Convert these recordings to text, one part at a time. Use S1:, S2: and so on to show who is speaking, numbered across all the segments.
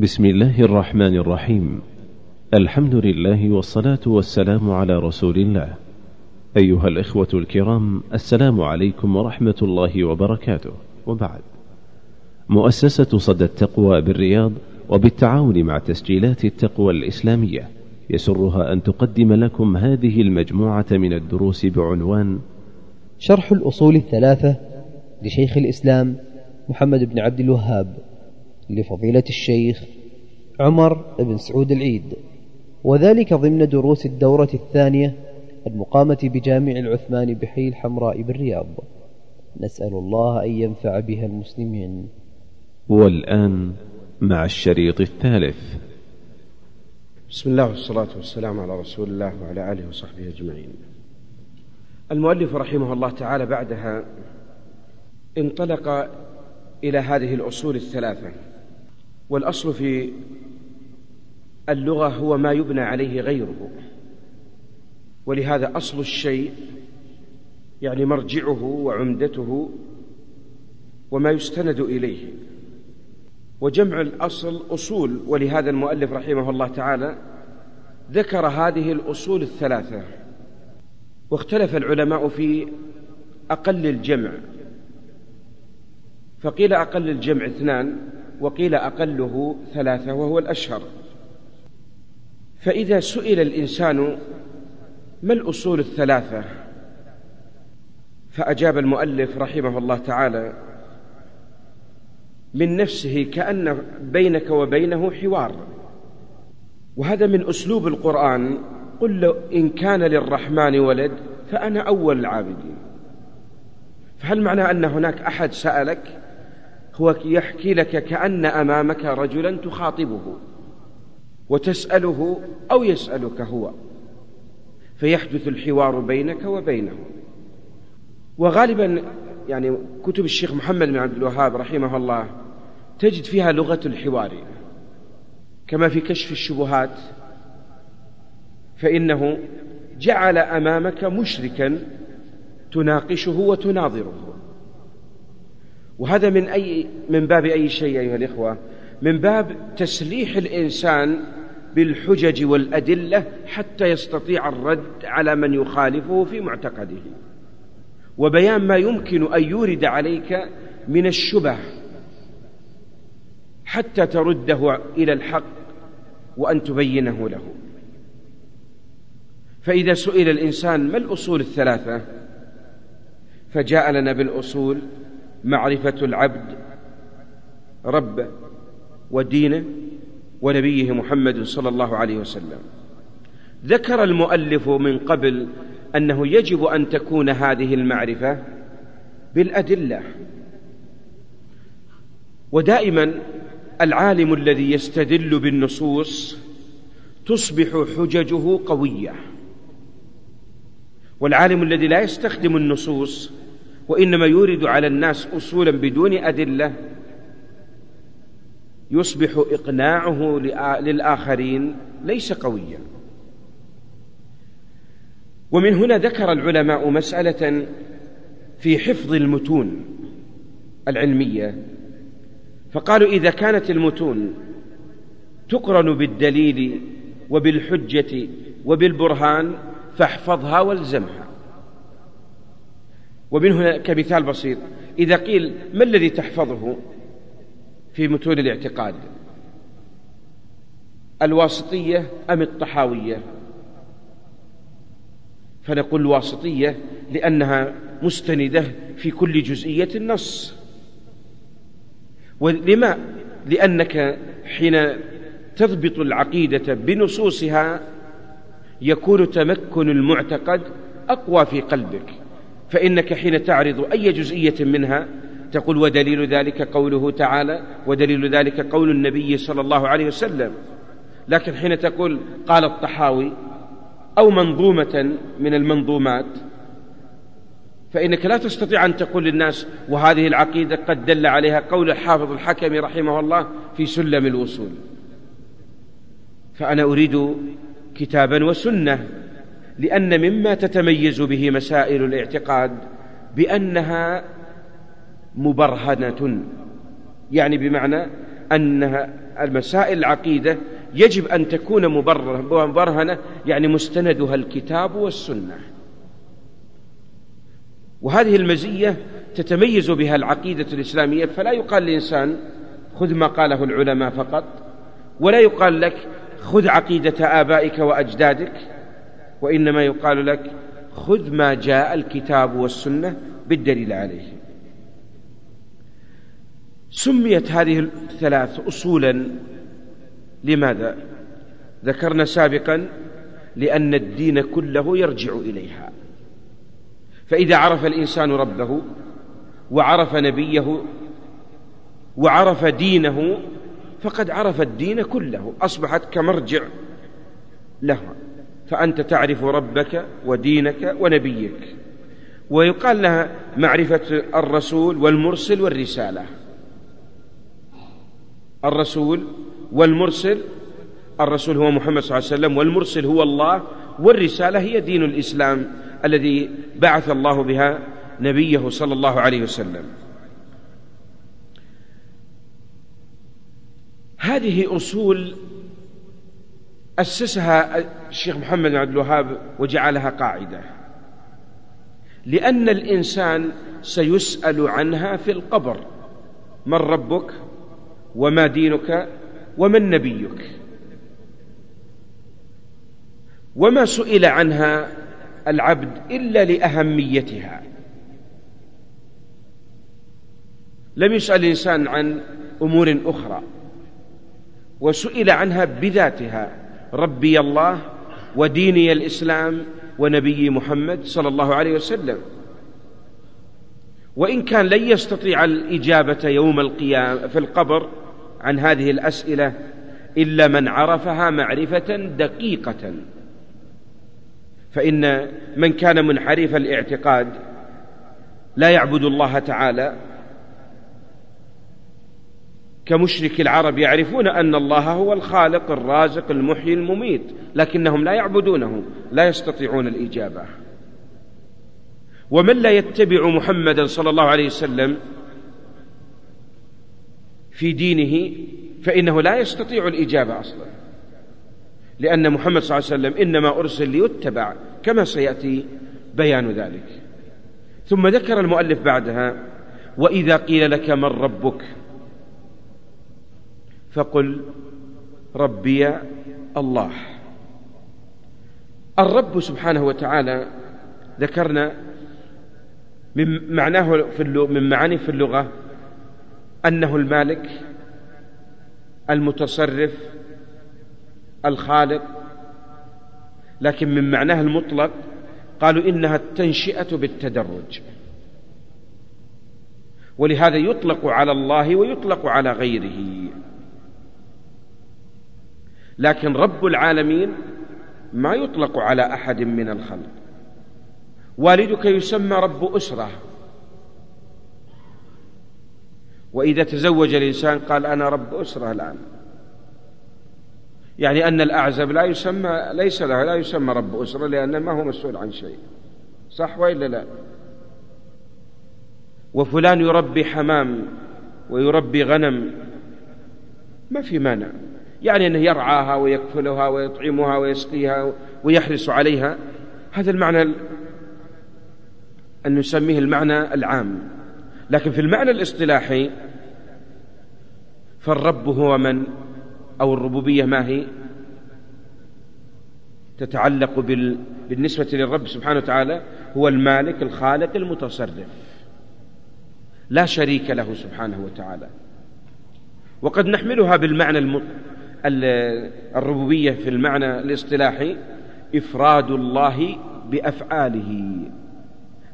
S1: بسم الله الرحمن الرحيم. الحمد لله والصلاة والسلام على رسول الله. أيها الإخوة الكرام السلام عليكم ورحمة الله وبركاته. وبعد. مؤسسة صدى التقوى بالرياض وبالتعاون مع تسجيلات التقوى الإسلامية يسرها أن تقدم لكم هذه المجموعة من الدروس بعنوان
S2: شرح الأصول الثلاثة لشيخ الإسلام محمد بن عبد الوهاب. لفضيلة الشيخ عمر بن سعود العيد وذلك ضمن دروس الدورة الثانية المقامة بجامع العثمان بحي الحمراء بالرياض. نسأل الله أن ينفع بها المسلمين.
S1: والآن مع الشريط الثالث.
S3: بسم الله والصلاة والسلام على رسول الله وعلى آله وصحبه أجمعين. المؤلف رحمه الله تعالى بعدها انطلق إلى هذه الأصول الثلاثة. والأصل في اللغة هو ما يبنى عليه غيره. ولهذا أصل الشيء يعني مرجعه وعمدته وما يستند إليه. وجمع الأصل أصول ولهذا المؤلف رحمه الله تعالى ذكر هذه الأصول الثلاثة. واختلف العلماء في أقل الجمع. فقيل أقل الجمع اثنان. وقيل أقله ثلاثة وهو الأشهر. فإذا سئل الإنسان ما الأصول الثلاثة؟ فأجاب المؤلف رحمه الله تعالى من نفسه كأن بينك وبينه حوار. وهذا من أسلوب القرآن قل له إن كان للرحمن ولد فأنا أول العابدين. فهل معنى أن هناك أحد سألك؟ هو يحكي لك كأن أمامك رجلا تخاطبه وتسأله أو يسألك هو فيحدث الحوار بينك وبينه. وغالبا يعني كتب الشيخ محمد بن عبد الوهاب رحمه الله تجد فيها لغة الحوار كما في كشف الشبهات فإنه جعل أمامك مشركا تناقشه وتناظره. وهذا من أي من باب أي شيء أيها الإخوة؟ من باب تسليح الإنسان بالحجج والأدلة حتى يستطيع الرد على من يخالفه في معتقده. وبيان ما يمكن أن يورد عليك من الشبه حتى ترده إلى الحق وأن تبينه له. فإذا سئل الإنسان ما الأصول الثلاثة؟ فجاء لنا بالأصول معرفة العبد ربه ودينه ونبيه محمد صلى الله عليه وسلم. ذكر المؤلف من قبل أنه يجب أن تكون هذه المعرفة بالأدلة. ودائما العالم الذي يستدل بالنصوص تصبح حججه قوية. والعالم الذي لا يستخدم النصوص وإنما يورد على الناس أصولا بدون أدلة يصبح إقناعه للآخرين ليس قويا. ومن هنا ذكر العلماء مسألة في حفظ المتون العلمية. فقالوا إذا كانت المتون تقرن بالدليل وبالحجة وبالبرهان فاحفظها والزمها. ومن هنا كمثال بسيط. إذا قيل ما الذي تحفظه في متون الاعتقاد؟ الواسطية أم الطحاوية؟ فنقول الواسطية لأنها مستندة في كل جزئية النص. ولما؟ لأنك حين تضبط العقيدة بنصوصها يكون تمكن المعتقد أقوى في قلبك. فإنك حين تعرض أي جزئية منها تقول ودليل ذلك قوله تعالى ودليل ذلك قول النبي صلى الله عليه وسلم. لكن حين تقول قال الطحاوي أو منظومة من المنظومات فإنك لا تستطيع أن تقول للناس وهذه العقيدة قد دل عليها قول الحافظ الحكم رحمه الله في سلم الوصول. فأنا أريد كتابا وسنة لأن مما تتميز به مسائل الاعتقاد بأنها مبرهنة. يعني بمعنى أنها المسائل العقيدة يجب أن تكون مبرهنة يعني مستندها الكتاب والسنة. وهذه المزية تتميز بها العقيدة الإسلامية فلا يقال للإنسان خذ ما قاله العلماء فقط ولا يقال لك خذ عقيدة آبائك وأجدادك. وإنما يقال لك خذ ما جاء الكتاب والسنة بالدليل عليه. سميت هذه الثلاث أصولا لماذا؟ ذكرنا سابقا لأن الدين كله يرجع إليها. فإذا عرف الإنسان ربه وعرف نبيه وعرف دينه فقد عرف الدين كله أصبحت كمرجع له. فأنت تعرف ربك ودينك ونبيك. ويقال لها معرفة الرسول والمرسل والرسالة. الرسول والمرسل الرسول هو محمد صلى الله عليه وسلم والمرسل هو الله والرسالة هي دين الإسلام الذي بعث الله بها نبيه صلى الله عليه وسلم. هذه أصول أسسها الشيخ محمد بن عبد الوهاب وجعلها قاعدة. لأن الإنسان سيسأل عنها في القبر. من ربك؟ وما دينك؟ ومن نبيك؟ وما سئل عنها العبد إلا لأهميتها. لم يسأل الإنسان عن أمور أخرى وسئل عنها بذاتها. ربي الله وديني الإسلام ونبي محمد صلى الله عليه وسلم. وإن كان لن يستطيع الإجابة يوم القيامة في القبر عن هذه الأسئلة إلا من عرفها معرفة دقيقة. فإن من كان منحرف الاعتقاد لا يعبد الله تعالى كمشرك العرب يعرفون أن الله هو الخالق الرازق المحيي المميت لكنهم لا يعبدونه لا يستطيعون الإجابة. ومن لا يتبع محمدا صلى الله عليه وسلم في دينه فإنه لا يستطيع الإجابة أصلا. لأن محمد صلى الله عليه وسلم إنما أرسل ليتبع كما سيأتي بيان ذلك. ثم ذكر المؤلف بعدها وإذا قيل لك من ربك؟ فقل ربي الله. الرب سبحانه وتعالى ذكرنا من معناه في من معاني في اللغة أنه المالك المتصرف الخالق لكن من معناه المطلق قالوا إنها التنشئة بالتدرج. ولهذا يطلق على الله ويطلق على غيره. لكن رب العالمين ما يطلق على أحد من الخلق. والدك يسمى رب أسرة. وإذا تزوج الإنسان قال أنا رب أسرة الآن. يعني أن الأعزب لا يسمى ليس له لا يسمى رب أسرة لأنه ما هو مسؤول عن شيء. صح وإلا لا؟ وفلان يربي حمام ويربي غنم. ما في مانع. يعني أنه يرعاها ويكفلها ويطعمها ويسقيها ويحرص عليها. هذا المعنى أن نسميه المعنى العام. لكن في المعنى الاصطلاحي فالرب هو من أو الربوبية ما هي؟ تتعلق بال... بالنسبة للرب سبحانه وتعالى هو المالك الخالق المتصرف. لا شريك له سبحانه وتعالى. وقد نحملها بالمعنى الم... الربوبية في المعنى الاصطلاحي إفراد الله بأفعاله.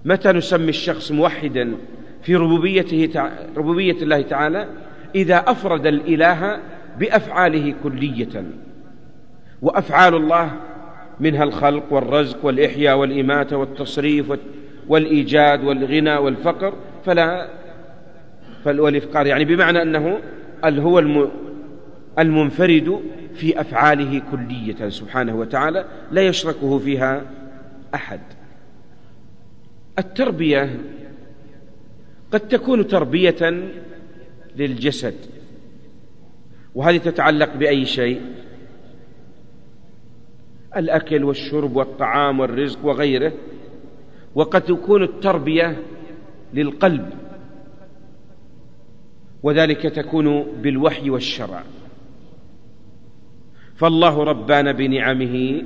S3: متى نسمي الشخص موحدا في ربوبيته تع... ربوبية الله تعالى؟ إذا أفرد الإله بأفعاله كلية. وأفعال الله منها الخلق والرزق والإحياء والإماتة والتصريف والإيجاد والغنى والفقر فلا والإفقار يعني بمعنى أنه هو المنفرد في أفعاله كلية سبحانه وتعالى لا يشركه فيها أحد. التربية قد تكون تربية للجسد وهذه تتعلق بأي شيء؟ الأكل والشرب والطعام والرزق وغيره وقد تكون التربية للقلب وذلك تكون بالوحي والشرع. فالله ربانا بنعمه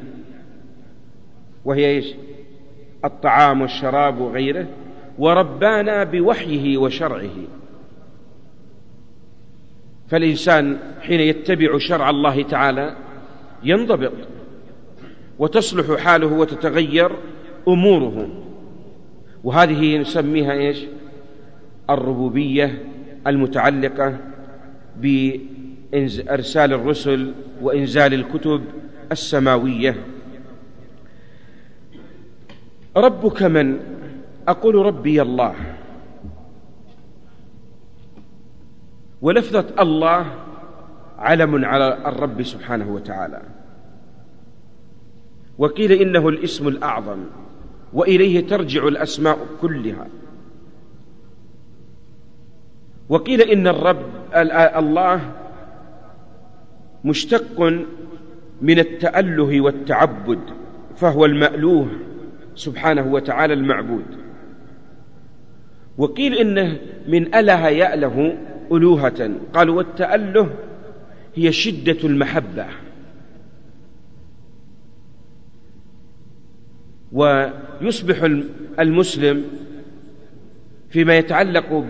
S3: وهي إيش؟ الطعام والشراب وغيره وربانا بوحيه وشرعه. فالإنسان حين يتبع شرع الله تعالى ينضبط وتصلح حاله وتتغير أموره. وهذه نسميها إيش؟ الربوبية المتعلقة بإرسال الرسل وإنزال الكتب السماوية. ربك من؟ أقول ربي الله. ولفظة الله علم على الرب سبحانه وتعالى. وقيل إنه الاسم الأعظم وإليه ترجع الأسماء كلها. وقيل إن الرب الله مشتق من التأله والتعبد فهو المألوه سبحانه وتعالى المعبود. وقيل إنه من أله يأله ألوهة قالوا والتأله هي شدة المحبة. ويصبح المسلم فيما يتعلق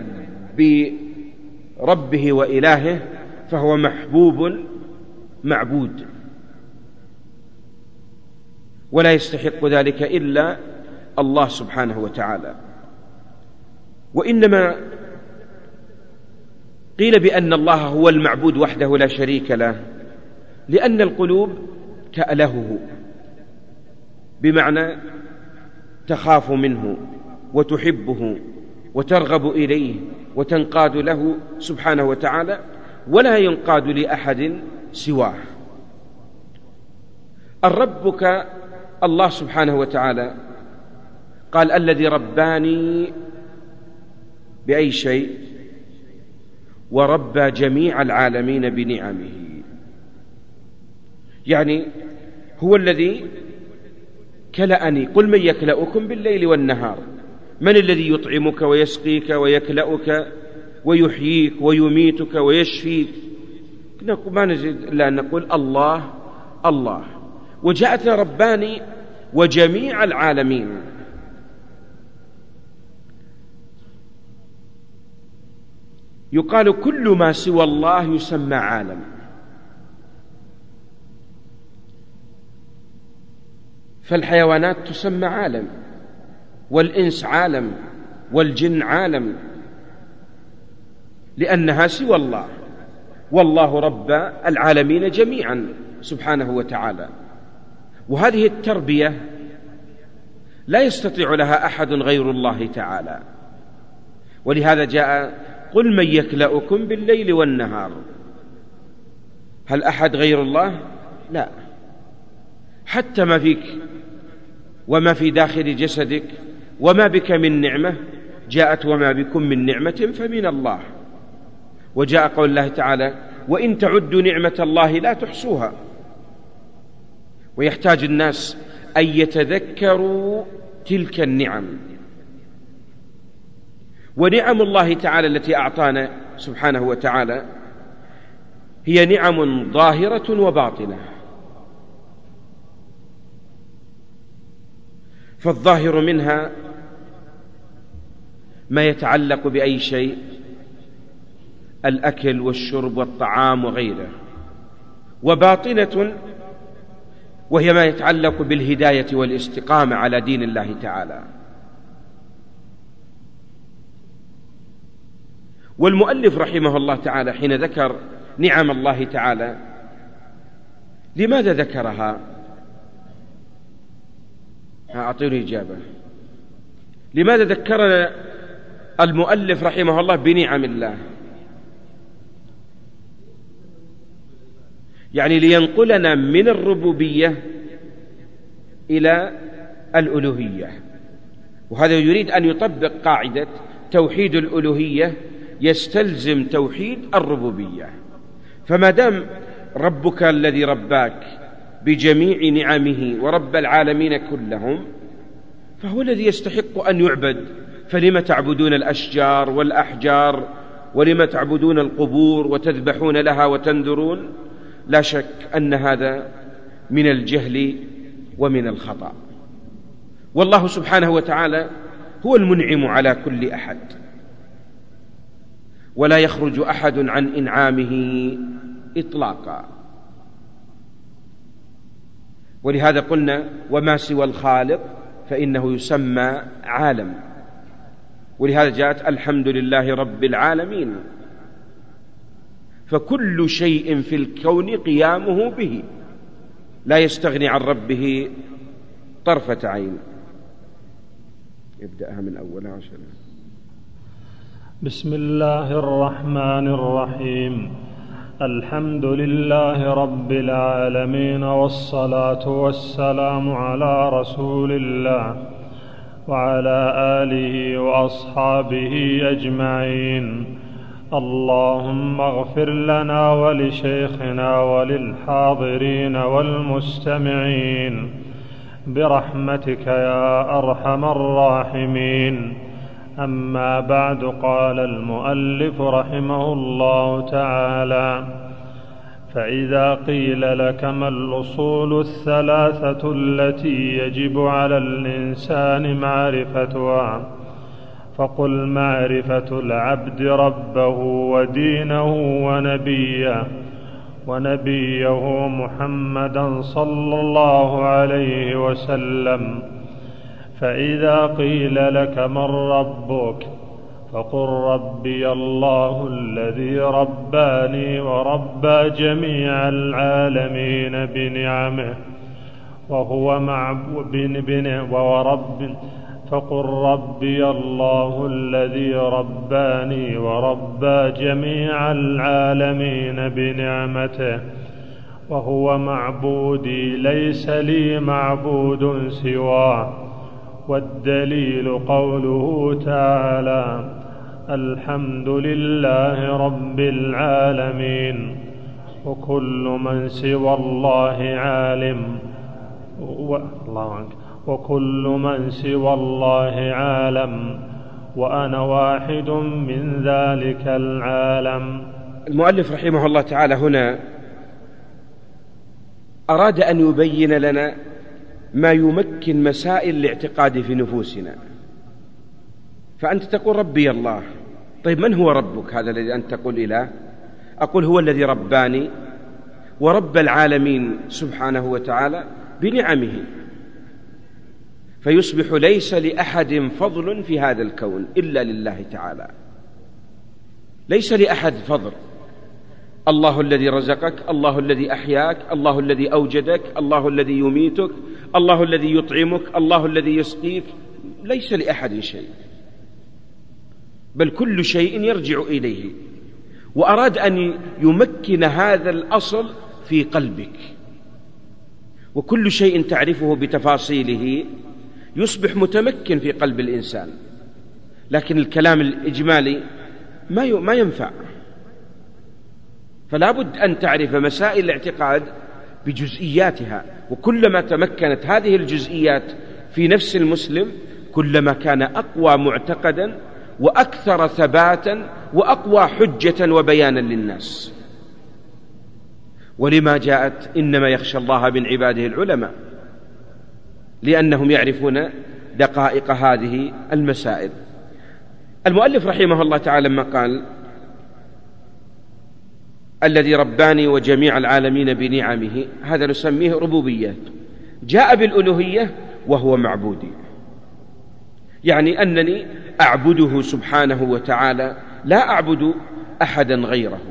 S3: بربه وإلهه فهو محبوب معبود. ولا يستحق ذلك إلا الله سبحانه وتعالى. وإنما قيل بأن الله هو المعبود وحده لا شريك له لأن القلوب تألهه بمعنى تخاف منه وتحبه وترغب إليه وتنقاد له سبحانه وتعالى ولا ينقاد لأحد سواه. الربك الله سبحانه وتعالى قال الذي رباني بأي شيء وربى جميع العالمين بنعمه. يعني هو الذي كلأني قل من يكلأكم بالليل والنهار؟ من الذي يطعمك ويسقيك ويكلأك ويحييك ويميتك ويشفيك؟ ما نزيد إلا أن نقول الله الله. وجاءت رباني وجميع العالمين. يقال كل ما سوى الله يسمى عالم. فالحيوانات تسمى عالم والإنس عالم والجن عالم لأنها سوى الله. والله رب العالمين جميعا سبحانه وتعالى. وهذه التربية لا يستطيع لها أحد غير الله تعالى. ولهذا جاء قل من يكلأكم بالليل والنهار. هل أحد غير الله؟ لا. حتى ما فيك وما في داخل جسدك وما بك من نعمة جاءت وما بكم من نعمة فمن الله. وجاء قول الله تعالى وإن تعدوا نعمة الله لا تحصوها. ويحتاج الناس أن يتذكروا تلك النعم. ونعم الله تعالى التي أعطانا سبحانه وتعالى هي نعم ظاهرة وباطنة. فالظاهر منها ما يتعلق بأي شيء الأكل والشرب والطعام وغيره. وباطنة وهي ما يتعلق بالهداية والاستقامة على دين الله تعالى. والمؤلف رحمه الله تعالى حين ذكر نعم الله تعالى لماذا ذكرها؟ أعطوني إجابة. لماذا ذكرنا المؤلف رحمه الله بنعم الله؟ يعني لينقلنا من الربوبية إلى الألوهية. وهذا يريد أن يطبق قاعدة توحيد الألوهية يستلزم توحيد الربوبية. فما دام ربك الذي رباك بجميع نعمه ورب العالمين كلهم فهو الذي يستحق أن يعبد. فلم تعبدون الأشجار والأحجار؟ ولم تعبدون القبور وتذبحون لها وتنذرون؟ لا شك أن هذا من الجهل ومن الخطأ. والله سبحانه وتعالى هو المنعم على كل أحد. ولا يخرج أحد عن إنعامه إطلاقا. ولهذا قلنا وما سوى الخالق فإنه يسمى عالم. ولهذا جاءت الحمد لله رب العالمين. فكل شيء في الكون قيامه به. لا يستغني عن ربه طرفة عين. يبدأها من أولها عشان
S4: بسم الله الرحمن الرحيم. الحمد لله رب العالمين والصلاة والسلام على رسول الله وعلى آله وأصحابه أجمعين. اللهم اغفر لنا ولشيخنا وللحاضرين والمستمعين برحمتك يا أرحم الراحمين. أما بعد قال المؤلف رحمه الله تعالى فإذا قيل لك ما الأصول الثلاثة التي يجب على الإنسان معرفتها فقل معرفة العبد ربه ودينه ونبيه ونبيه محمدا صلى الله عليه وسلم. فإذا قيل لك من ربك فقل ربي الله الذي رباني وربى جميع العالمين بنعمه وهو معبود بن ورب فقل ربي الله الذي رباني وربى جميع العالمين بنعمته وهو معبودي ليس لي معبود سواه والدليل قوله تعالى الحمد لله رب العالمين وكل من سوى الله عالم. و... الله عنك. وكل من سوى الله عالم وأنا واحد من ذلك العالم.
S3: المؤلف رحمه الله تعالى هنا أراد أن يبين لنا ما يمكن مسائل الاعتقاد في نفوسنا. فأنت تقول ربي الله. طيب من هو ربك؟ هذا الذي أنت تقول إله. أقول هو الذي رباني ورب العالمين سبحانه وتعالى بنعمه. فيصبح ليس لأحد فضل في هذا الكون إلا لله تعالى. ليس لأحد فضل. الله الذي رزقك الله الذي أحياك الله الذي أوجدك الله الذي يميتك الله الذي يطعمك الله الذي يسقيك. ليس لأحد شيء. بل كل شيء يرجع إليه. وأراد أن يمكن هذا الأصل في قلبك. وكل شيء تعرفه بتفاصيله يصبح متمكن في قلب الإنسان لكن الكلام الإجمالي ما ما ينفع. فلا بد أن تعرف مسائل الاعتقاد بجزئياتها وكلما تمكنت هذه الجزئيات في نفس المسلم كلما كان أقوى معتقدا وأكثر ثباتا وأقوى حجة وبيانا للناس. ولما جاءت إنما يخشى الله من عباده العلماء. لأنهم يعرفون دقائق هذه المسائل. المؤلف رحمه الله تعالى لما قال الذي رباني وجميع العالمين بنعمه هذا نسميه ربوبيات. جاء بالألوهية وهو معبودي. يعني أنني أعبده سبحانه وتعالى لا أعبد أحدا غيره.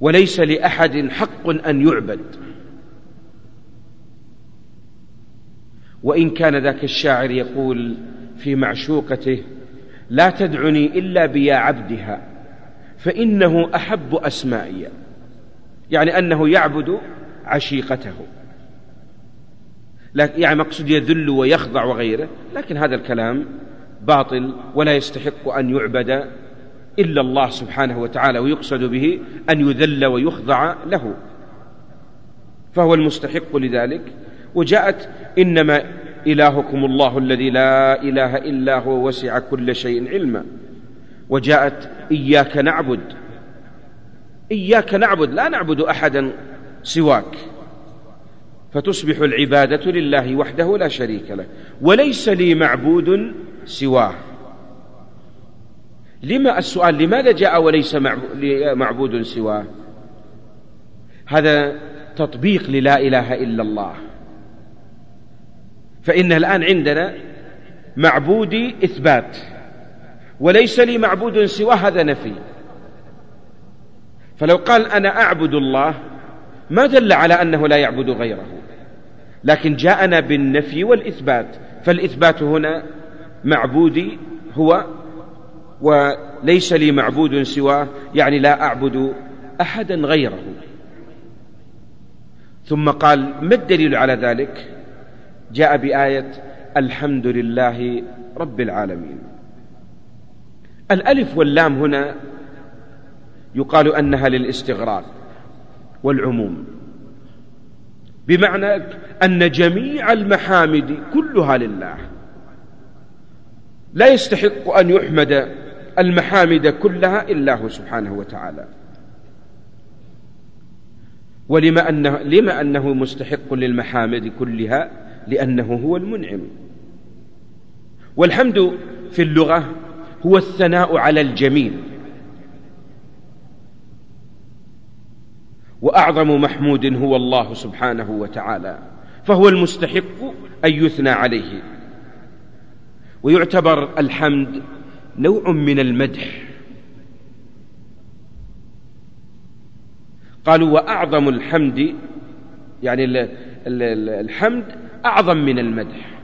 S3: وليس لأحد حق أن يعبد. وإن كان ذاك الشاعر يقول في معشوقته لا تدعني إلا بيا عبدها فإنه أحب أسمائي. يعني أنه يعبد عشيقته. يعني مقصود يذل ويخضع وغيره لكن هذا الكلام باطل ولا يستحق أن يعبد إلا الله سبحانه وتعالى ويقصد به أن يذل ويخضع له. فهو المستحق لذلك. وجاءت إنما إلهكم الله الذي لا إله إلا هو وسع كل شيء علما. وجاءت إياك نعبد. إياك نعبد لا نعبد أحدا سواك. فتصبح العبادة لله وحده لا شريك له. وليس لي معبود سواه. لما السؤال لماذا جاء وليس معبود سواه؟ هذا تطبيق للا إله إلا الله. فإن الآن عندنا معبودي إثبات وليس لي معبود سواه هذا نفي. فلو قال أنا أعبد الله ما دل على أنه لا يعبد غيره. لكن جاءنا بالنفي والإثبات فالإثبات هنا معبودي هو وليس لي معبود سواه يعني لا أعبد أحدا غيره. ثم قال ما الدليل على ذلك؟ جاء بآية الحمد لله رب العالمين. الألف واللام هنا يقال أنها للاستغراق والعموم بمعنى أن جميع المحامد كلها لله. لا يستحق أن يحمد المحامد كلها إلا هو سبحانه وتعالى. ولما أنه, لما أنه مستحق للمحامد كلها لأنه هو المنعم. والحمد في اللغة هو الثناء على الجميل. وأعظم محمود هو الله سبحانه وتعالى فهو المستحق أن يثنى عليه. ويعتبر الحمد نوع من المدح. قالوا وأعظم الحمد يعني الحمد أعظم من المدح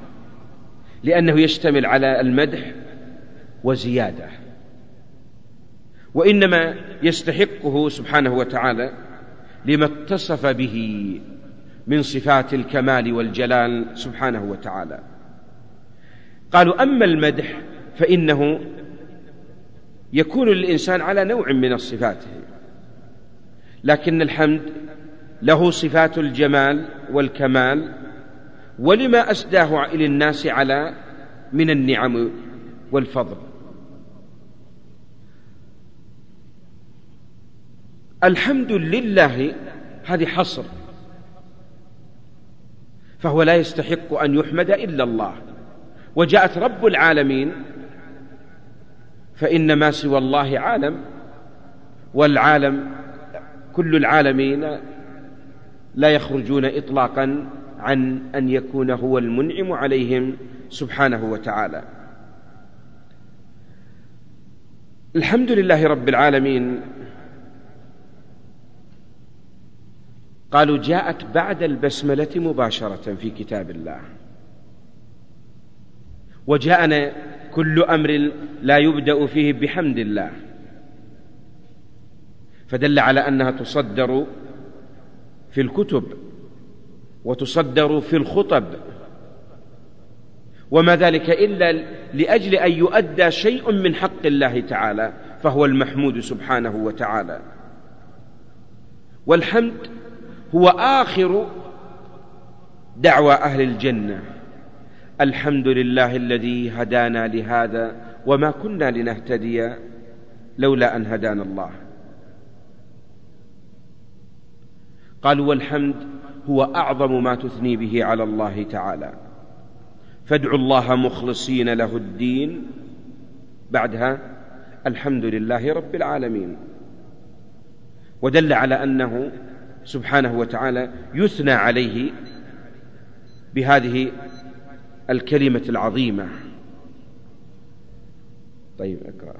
S3: لأنه يشتمل على المدح وزيادة وإنما يستحقه سبحانه وتعالى لما اتصف به من صفات الكمال والجلال سبحانه وتعالى. قالوا أما المدح فإنه يكون للإنسان على نوع من الصفات لكن الحمد له صفات الجمال والكمال ولما أسداه إلى الناس على من النعم والفضل. الحمد لله هذه حصر. فهو لا يستحق أن يحمد إلا الله. وجاءت رب العالمين فإن ما سوى الله عالم والعالم كل العالمين لا يخرجون إطلاقا عن أن يكون هو المنعم عليهم سبحانه وتعالى. الحمد لله رب العالمين. قالوا جاءت بعد البسملة مباشرة في كتاب الله. وجاءنا كل أمر لا يبدأ فيه بحمد الله. فدل على أنها تصدر في الكتب. وتصدر في الخطب. وما ذلك إلا لأجل أن يؤدى شيء من حق الله تعالى فهو المحمود سبحانه وتعالى. والحمد هو آخر دعوى أهل الجنة. الحمد لله الذي هدانا لهذا وما كنا لنهتدي لولا أن هدانا الله. قالوا والحمد هو أعظم ما تثني به على الله تعالى. فادعوا الله مخلصين له الدين. بعدها الحمد لله رب العالمين. ودل على أنه سبحانه وتعالى يثنى عليه بهذه الكلمة العظيمة. طيب اقرأ.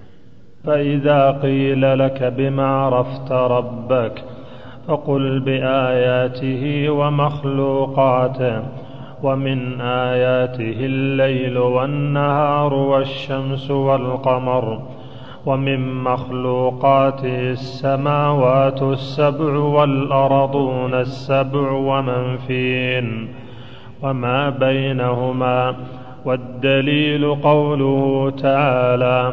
S4: فإذا قيل لك بما عرفت ربك فقل بآياته ومخلوقاته ومن آياته الليل والنهار والشمس والقمر ومن مخلوقاته السماوات السبع والأرضون السبع ومن فين وما بينهما والدليل قوله تعالى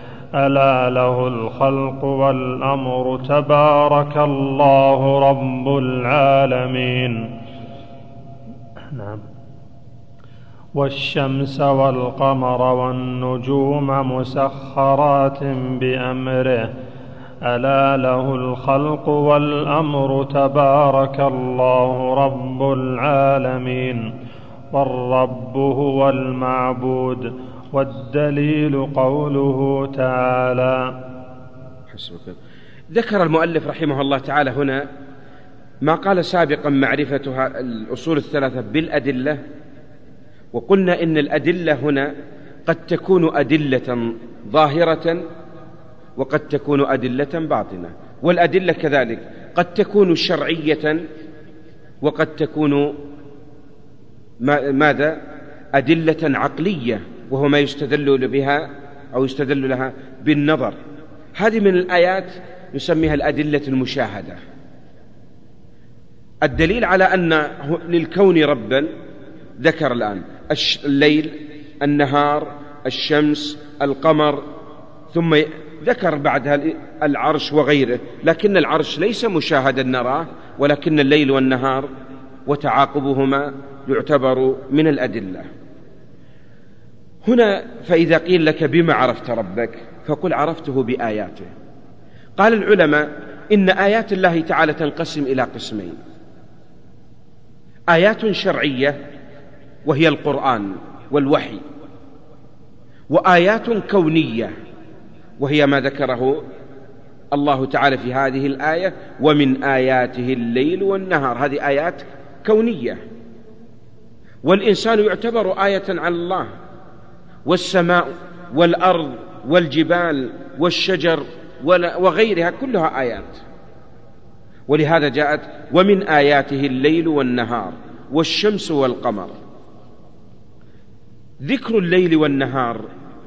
S4: ألا له الخلق والأمر تبارك الله رب العالمين. نعم. والشمس والقمر والنجوم مسخرات بأمره. ألا له الخلق والأمر تبارك الله رب العالمين. والرب هو المعبود. والدليل قوله تعالى.
S3: حسبك. ذكر المؤلف رحمه الله تعالى هنا ما قال سابقا معرفة الأصول الثلاثة بالأدلة وقلنا إن الأدلة هنا قد تكون أدلة ظاهرة وقد تكون أدلة باطنة والأدلة كذلك قد تكون شرعية وقد تكون ماذا؟ أدلة عقلية. وهو ما يستدل بها أو يستدل لها بالنظر. هذه من الآيات نسميها الأدلة المشاهدة. الدليل على أن للكون ربا ذكر الآن الليل النهار الشمس القمر ثم ذكر بعدها العرش وغيره لكن العرش ليس مشاهدا نراه ولكن الليل والنهار وتعاقبهما يعتبر من الأدلة. هنا فإذا قيل لك بما عرفت ربك فقل عرفته بآياته. قال العلماء إن آيات الله تعالى تنقسم إلى قسمين. آيات شرعية وهي القرآن والوحي وآيات كونية وهي ما ذكره الله تعالى في هذه الآية ومن آياته الليل والنهار. هذه آيات كونية. والإنسان يعتبر آية على الله. والسماء والأرض والجبال والشجر وغيرها كلها آيات. ولهذا جاءت ومن آياته الليل والنهار والشمس والقمر. ذكر الليل والنهار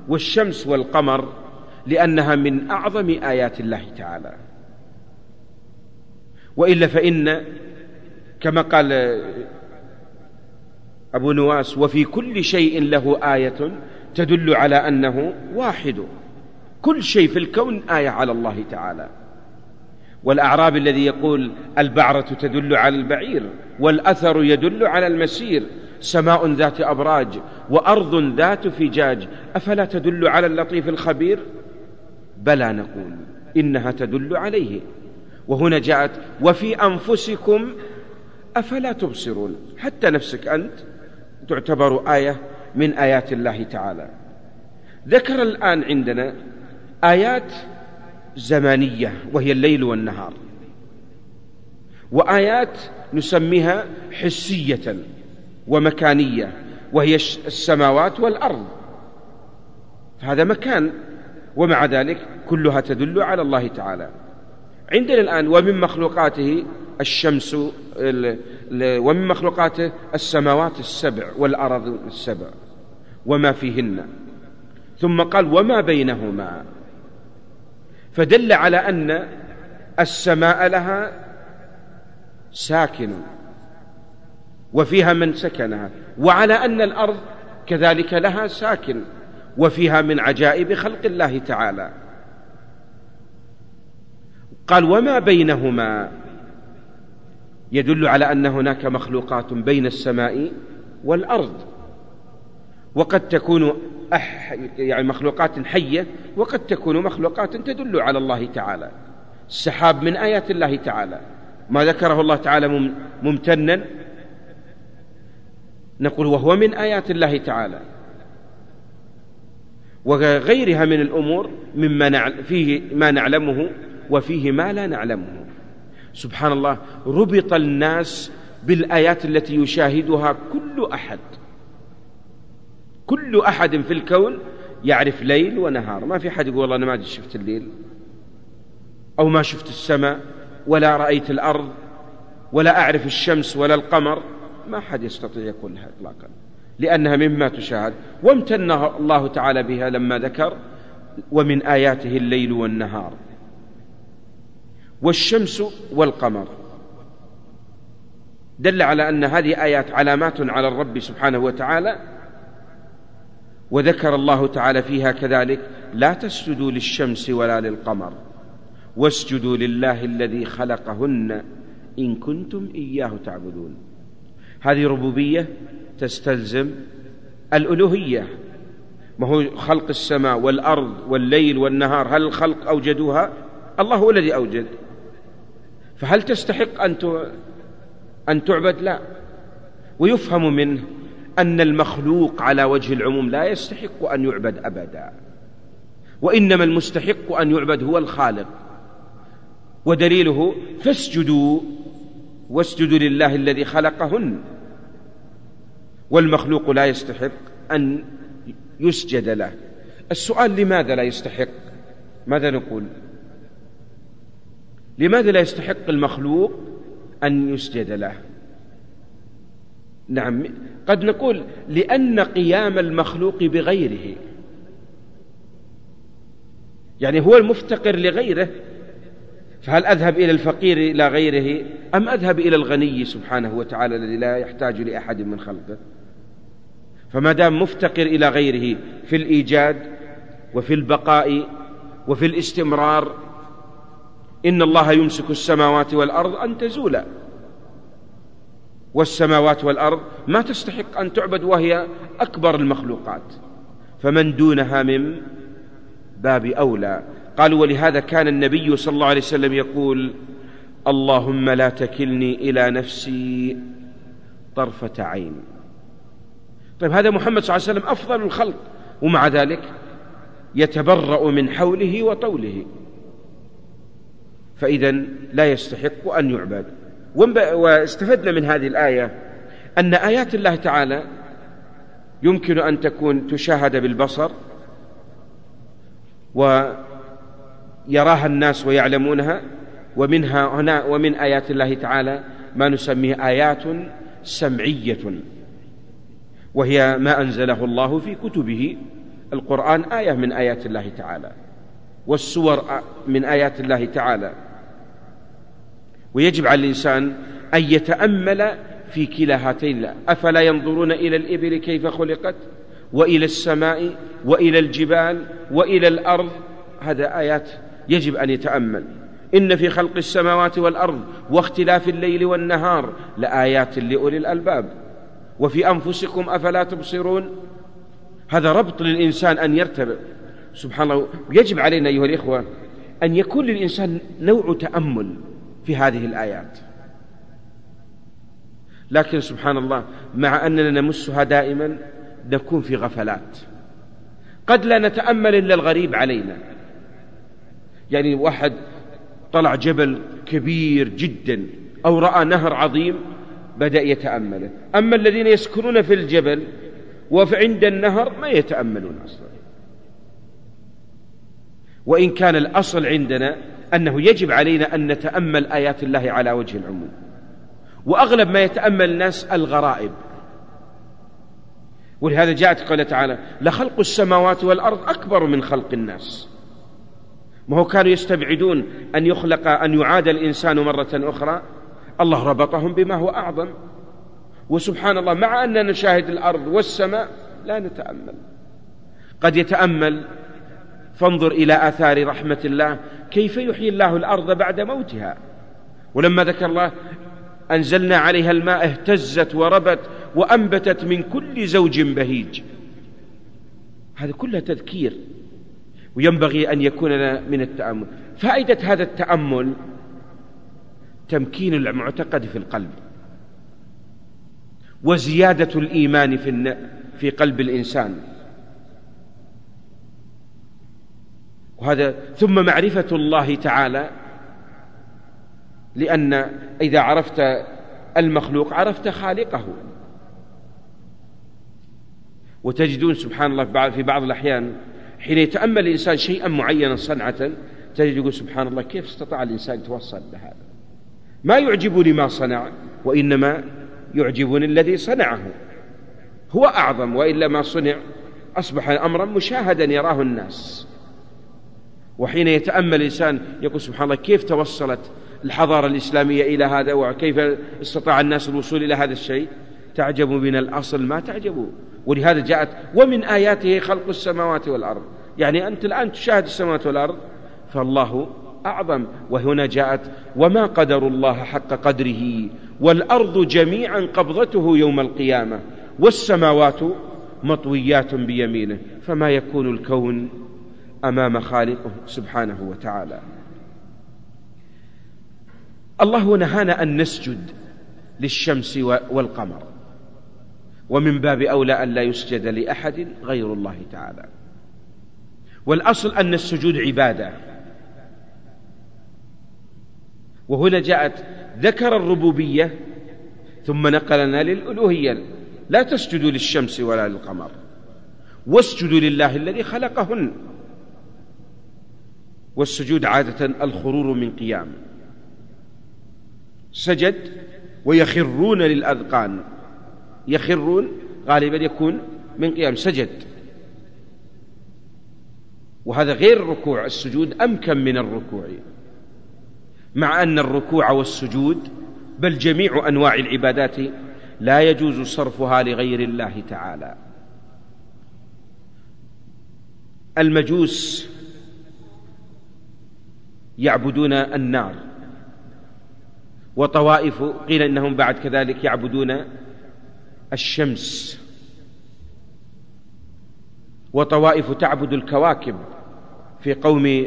S3: والشمس والقمر لأنها من أعظم آيات الله تعالى. وإلا فإن كما قال أبو نواس وفي كل شيء له آية تدل على أنه واحد. كل شيء في الكون آية على الله تعالى. والأعراب الذي يقول البعرة تدل على البعير والأثر يدل على المسير. سماء ذات أبراج وأرض ذات فجاج أفلا تدل على اللطيف الخبير؟ بلى نقول إنها تدل عليه. وهنا جاءت وفي أنفسكم أفلا تبصرون. حتى نفسك أنت تعتبر آية من آيات الله تعالى. ذكر الآن عندنا آيات زمانية وهي الليل والنهار. وآيات نسميها حسية ومكانية وهي السماوات والأرض. فهذا مكان ومع ذلك كلها تدل على الله تعالى. عندنا الآن ومن مخلوقاته الشمس ومن مخلوقاته السماوات السبع والأرض السبع. وما فيهن. ثم قال وما بينهما. فدل على أن السماء لها ساكن وفيها من سكنها وعلى أن الأرض كذلك لها ساكن وفيها من عجائب خلق الله تعالى. قال وما بينهما. يدل على أن هناك مخلوقات بين السماء والأرض. وقد تكون أح يعني مخلوقات حية وقد تكون مخلوقات تدل على الله تعالى السحاب من آيات الله تعالى. ما ذكره الله تعالى ممتنا. نقول وهو من آيات الله تعالى. وغيرها من الأمور مما فيه ما نعلمه وفيه ما لا نعلمه. سبحان الله ربط الناس بالآيات التي يشاهدها كل أحد. كل أحد في الكون يعرف ليل ونهار. ما في حد يقول والله أنا ما شفت الليل أو ما شفت السماء ولا رأيت الأرض ولا أعرف الشمس ولا القمر. ما حد يستطيع يقولها إطلاقا لأنها مما تشاهد. وامتن الله تعالى بها لما ذكر ومن آياته الليل والنهار والشمس والقمر. دل على أن هذه آيات علامات على الرب سبحانه وتعالى وذكر الله تعالى فيها كذلك لا تسجدوا للشمس ولا للقمر واسجدوا لله الذي خلقهن إن كنتم إياه تعبدون. هذه ربوبية تستلزم الألوهية. ما هو خلق السماء والأرض والليل والنهار؟ هل الخلق أوجدوها؟ الله هو الذي أوجد. فهل تستحق أن أن تعبد؟ لا. ويفهم منه أن المخلوق على وجه العموم لا يستحق أن يعبد أبدا وإنما المستحق أن يعبد هو الخالق. ودليله فاسجدوا واسجدوا لله الذي خلقهن. والمخلوق لا يستحق أن يسجد له. السؤال لماذا لا يستحق؟ ماذا نقول؟ لماذا لا يستحق المخلوق أن يسجد له؟ نعم. قد نقول لأن قيام المخلوق بغيره. يعني هو المفتقر لغيره. فهل أذهب إلى الفقير إلى غيره؟ أم أذهب إلى الغني سبحانه وتعالى الذي لا يحتاج لأحد من خلقه؟ فما دام مفتقر إلى غيره في الإيجاد وفي البقاء وفي الاستمرار إن الله يمسك السماوات والأرض أن تزولا. والسماوات والأرض ما تستحق أن تعبد وهي أكبر المخلوقات. فمن دونها من باب أولى. قالوا ولهذا كان النبي صلى الله عليه وسلم يقول اللهم لا تكلني إلى نفسي طرفة عين. طيب هذا محمد صلى الله عليه وسلم أفضل الخلق ومع ذلك يتبرأ من حوله وطوله. فإذا لا يستحق أن يعبد. واستفدنا من هذه الآية أن آيات الله تعالى يمكن أن تكون تشاهد بالبصر ويراها الناس ويعلمونها ومنها هنا ومن آيات الله تعالى ما نسميه آيات سمعية وهي ما أنزله الله في كتبه القرآن آية من آيات الله تعالى والسور من آيات الله تعالى. ويجب على الإنسان أن يتأمل في كلا هاتين أفلا ينظرون إلى الإبل كيف خلقت؟ وإلى السماء؟ وإلى الجبال؟ وإلى الأرض؟ هذا آيات يجب أن يتأمل. إن في خلق السماوات والأرض واختلاف الليل والنهار لآيات لأولي الألباب. وفي أنفسكم أفلا تبصرون؟ هذا ربط للإنسان أن يرتبط سبحان الله يجب علينا أيها الإخوة أن يكون للإنسان نوع تأمل. في هذه الآيات. لكن سبحان الله مع أننا نمسها دائما نكون في غفلات. قد لا نتأمل إلا الغريب علينا. يعني واحد طلع جبل كبير جدا أو رأى نهر عظيم بدأ يتأمله. أما الذين يسكنون في الجبل وعند النهر ما يتأملون أصلا. وإن كان الأصل عندنا أنه يجب علينا أن نتأمل آيات الله على وجه العموم. وأغلب ما يتأمل الناس الغرائب. ولهذا جاءت قال تعالى لخلق السماوات والأرض أكبر من خلق الناس. ما هو كانوا يستبعدون أن يخلق أن يعاد الإنسان مرة أخرى؟ الله ربطهم بما هو أعظم. وسبحان الله مع أننا نشاهد الأرض والسماء لا نتأمل. قد يتأمل فانظر إلى آثار رحمة الله. كيف يحيي الله الأرض بعد موتها؟ ولما ذكر الله أنزلنا عليها الماء اهتزت وربت وأنبتت من كل زوج بهيج. هذا كله تذكير. وينبغي أن يكون لنا من التأمل. فائدة هذا التأمل تمكين المعتقد في القلب. وزيادة الإيمان في في قلب الإنسان. وهذا ثم معرفة الله تعالى لأن إذا عرفت المخلوق عرفت خالقه. وتجدون سبحان الله في بعض الأحيان حين يتأمل الإنسان شيئا معينا صنعة تجد يقول سبحان الله كيف استطاع الإنسان يتوصل لهذا ما يعجبني ما صنع وإنما يعجبني الذي صنعه. هو أعظم وإلا ما صنع أصبح أمرا مشاهدا يراه الناس. وحين يتأمل الإنسان يقول سبحان الله كيف توصلت الحضارة الإسلامية إلى هذا وكيف استطاع الناس الوصول إلى هذا الشيء؟ تعجب من الأصل ما تعجبوا ولهذا جاءت ومن آياته خلق السماوات والأرض. يعني أنت الآن تشاهد السماوات والأرض فالله أعظم. وهنا جاءت وما قدر الله حق قدره والأرض جميعا قبضته يوم القيامة والسماوات مطويات بيمينه فما يكون الكون أمام خالقه سبحانه وتعالى. الله نهانا أن نسجد للشمس والقمر. ومن باب أولى أن لا يسجد لأحد غير الله تعالى. والأصل أن السجود عبادة. وهنا جاءت ذكر الربوبية ثم نقلنا للألوهية. لا تسجدوا للشمس ولا للقمر. واسجدوا لله الذي خلقهن. والسجود عادة الخرور من قيام. سجد ويخرون للأذقان. يخرون غالبا يكون من قيام. سجد. وهذا غير الركوع. السجود أمكن من الركوع. مع أن الركوع والسجود بل جميع أنواع العبادات لا يجوز صرفها لغير الله تعالى. المجوس يعبدون النار. وطوائف قيل إنهم بعد كذلك يعبدون الشمس. وطوائف تعبد الكواكب في قوم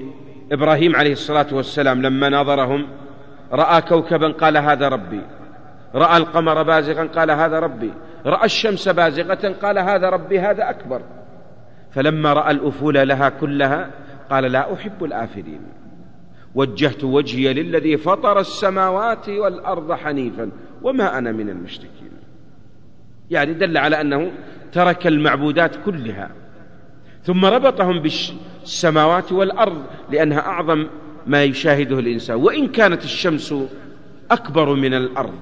S3: إبراهيم عليه الصلاة والسلام لما ناظرهم رأى كوكبا قال هذا ربي. رأى القمر بازغا قال هذا ربي. رأى الشمس بازغة قال هذا ربي هذا أكبر. فلما رأى الأفول لها كلها قال لا أحب الآفلين. وجهت وجهي للذي فطر السماوات والأرض حنيفا وما أنا من المشركين. يعني دل على أنه ترك المعبودات كلها ثم ربطهم بالسماوات والأرض لأنها أعظم ما يشاهده الإنسان. وإن كانت الشمس أكبر من الأرض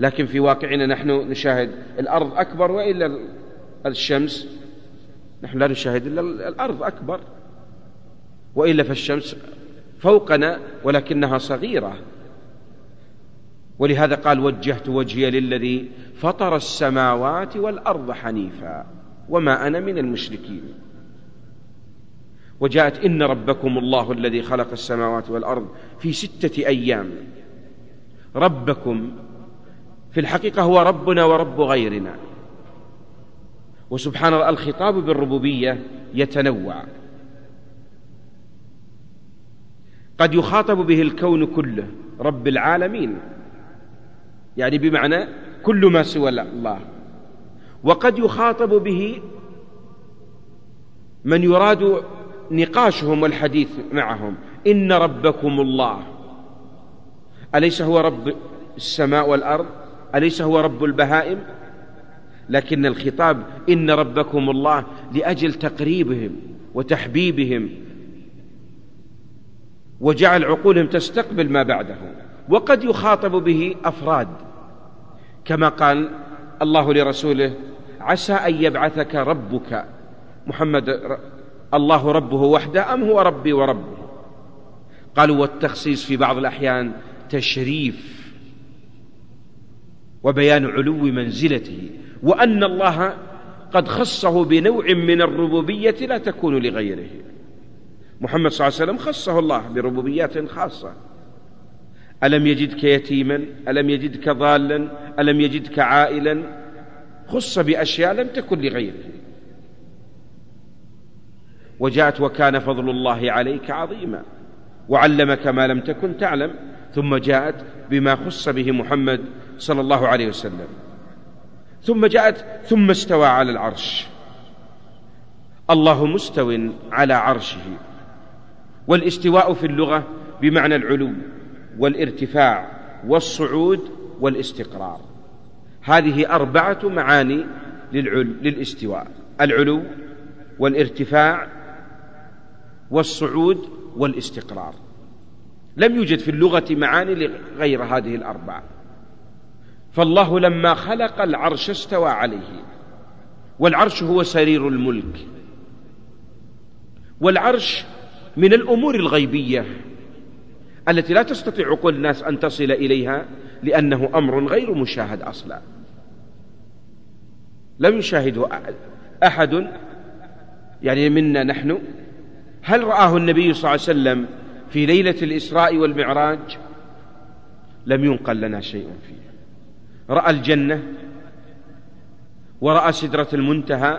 S3: لكن في واقعنا نحن نشاهد الأرض أكبر وإلا الشمس نحن لا نشاهد إلا الأرض أكبر وإلا فالشمس فوقنا ولكنها صغيرة. ولهذا قال وجهت وجهي للذي فطر السماوات والأرض حنيفا وما أنا من المشركين. وجاءت إن ربكم الله الذي خلق السماوات والأرض في ستة أيام. ربكم في الحقيقة هو ربنا ورب غيرنا. وسبحان الله الخطاب بالربوبية يتنوع. قد يخاطب به الكون كله رب العالمين. يعني بمعنى كل ما سوى الله. وقد يخاطب به من يراد نقاشهم والحديث معهم. إن ربكم الله. أليس هو رب السماء والأرض؟ أليس هو رب البهائم؟ لكن الخطاب إن ربكم الله لأجل تقريبهم وتحبيبهم وجعل عقولهم تستقبل ما بعده. وقد يخاطب به أفراد. كما قال الله لرسوله عسى أن يبعثك ربك. محمد الله ربه وحده أم هو ربي وربه؟ قالوا والتخصيص في بعض الأحيان تشريف وبيان علو منزلته وأن الله قد خصه بنوع من الربوبية لا تكون لغيره. محمد صلى الله عليه وسلم خصه الله بربوبيات خاصة. ألم يجدك يتيما؟ ألم يجدك ضالا؟ ألم يجدك عائلا؟ خص بأشياء لم تكن لغيره وجاءت وكان فضل الله عليك عظيما. وعلمك ما لم تكن تعلم ثم جاءت بما خص به محمد صلى الله عليه وسلم. ثم جاءت ثم استوى على العرش. الله مستو على عرشه. والاستواء في اللغة بمعنى العلو والارتفاع والصعود والاستقرار. هذه أربعة معاني للعلو للاستواء. العلو والارتفاع والصعود والاستقرار. لم يوجد في اللغة معاني غير هذه الأربعة. فالله لما خلق العرش استوى عليه. والعرش هو سرير الملك. والعرش من الأمور الغيبية التي لا تستطيع عقول الناس أن تصل إليها لأنه أمر غير مشاهد أصلا. لم يشاهده أحد يعني منا نحن. هل رآه النبي صلى الله عليه وسلم في ليلة الإسراء والمعراج؟ لم ينقل لنا شيء فيه. رأى الجنة ورأى سدرة المنتهى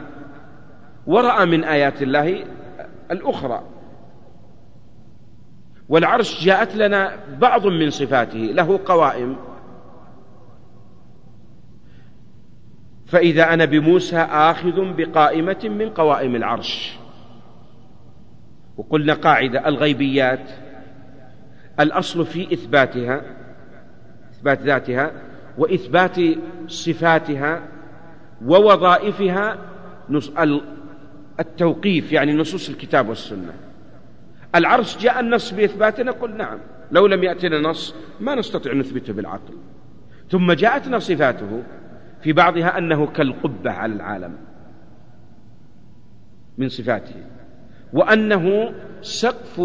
S3: ورأى من آيات الله الأخرى. والعرش جاءت لنا بعض من صفاته له قوائم. فإذا أنا بموسى آخذ بقائمة من قوائم العرش. وقلنا قاعدة الغيبيات الأصل في إثباتها إثبات ذاتها وإثبات صفاتها ووظائفها التوقيف يعني نصوص الكتاب والسنة. العرش جاء النص بإثباته نقول نعم. لو لم يأتنا نص ما نستطيع أن نثبته بالعقل. ثم جاءتنا صفاته في بعضها أنه كالقبة على العالم من صفاته وأنه سقف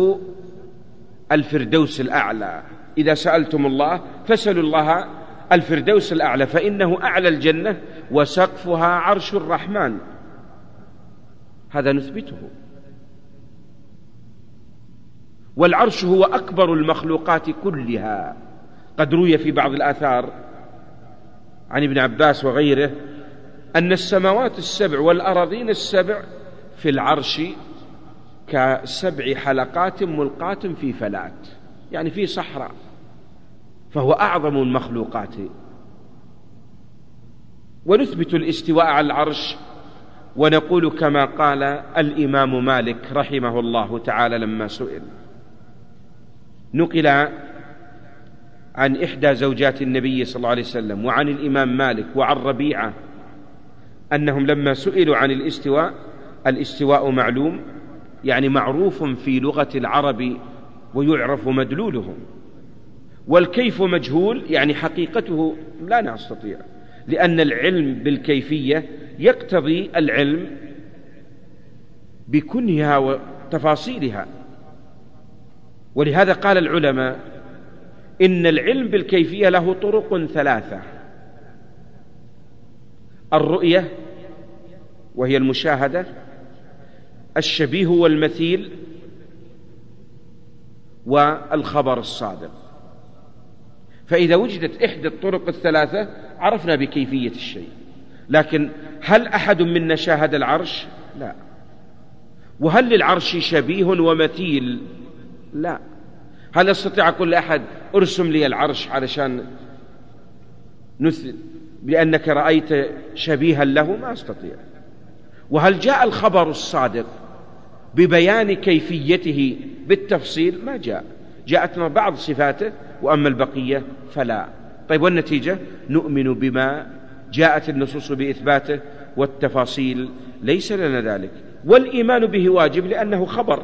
S3: الفردوس الأعلى. إذا سألتم الله فاسألوا الله الفردوس الأعلى فإنه أعلى الجنة وسقفها عرش الرحمن. هذا نثبته. والعرش هو أكبر المخلوقات كلها. قد روي في بعض الآثار عن ابن عباس وغيره أن السماوات السبع والأراضين السبع في العرش كسبع حلقات ملقاة في فلات يعني في صحراء فهو أعظم المخلوقات. ونثبت الاستواء على العرش ونقول كما قال الإمام مالك رحمه الله تعالى لما سئل. نقل عن إحدى زوجات النبي صلى الله عليه وسلم وعن الإمام مالك وعن ربيعة أنهم لما سئلوا عن الاستواء الاستواء معلوم يعني معروف في لغة العرب ويعرف مدلوله والكيف مجهول يعني حقيقته لا نستطيع لأن العلم بالكيفية يقتضي العلم بكنها وتفاصيلها. ولهذا قال العلماء إن العلم بالكيفية له طرق ثلاثة الرؤية وهي المشاهدة الشبيه والمثيل والخبر الصادق فإذا وجدت إحدى الطرق الثلاثة عرفنا بكيفية الشيء لكن هل أحد منا شاهد العرش؟ لا وهل للعرش شبيه ومثيل؟ لا. هل استطيع أقول لأحد ارسم لي العرش علشان نثل بأنك رأيت شبيها له؟ ما أستطيع. وهل جاء الخبر الصادق ببيان كيفيته بالتفصيل؟ ما جاء. جاءتنا بعض صفاته وأما البقية فلا. طيب والنتيجة؟ نؤمن بما جاءت النصوص بإثباته والتفاصيل ليس لنا ذلك. والإيمان به واجب لأنه خبر.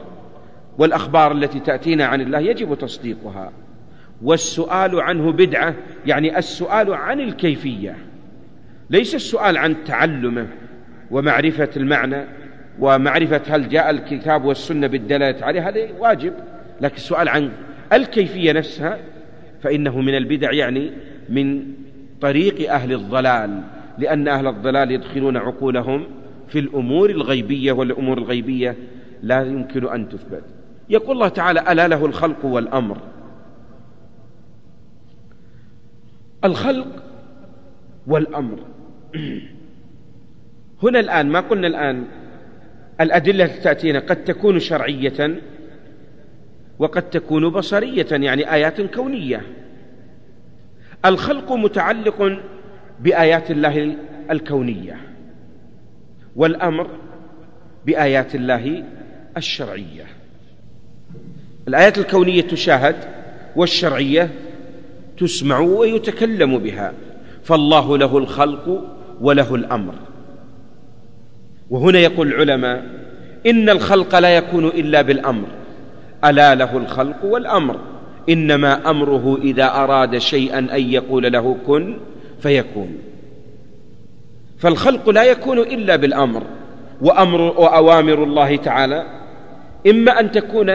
S3: والأخبار التي تأتينا عن الله يجب تصديقها. والسؤال عنه بدعة يعني السؤال عن الكيفية. ليس السؤال عن تعلمه ومعرفة المعنى ومعرفة هل جاء الكتاب والسنة بالدلالة عليه هذا واجب. لكن السؤال عن الكيفية نفسها فإنه من البدع يعني من طريق أهل الضلال لأن أهل الضلال يدخلون عقولهم في الأمور الغيبية والأمور الغيبية لا يمكن أن تثبت. يقول الله تعالى ألا له الخلق والأمر؟ الخلق والأمر. هنا الآن ما قلنا الآن الأدلة التي تأتينا قد تكون شرعية وقد تكون بصرية يعني آيات كونية. الخلق متعلق بآيات الله الكونية والأمر بآيات الله الشرعية. الآيات الكونية تشاهد والشرعية تسمع ويتكلم بها. فالله له الخلق وله الأمر. وهنا يقول العلماء إن الخلق لا يكون إلا بالأمر. ألا له الخلق والأمر. إنما أمره إذا أراد شيئا أن يقول له كن فيكون. فالخلق لا يكون إلا بالأمر. وأمر وأوامر الله تعالى إما أن تكون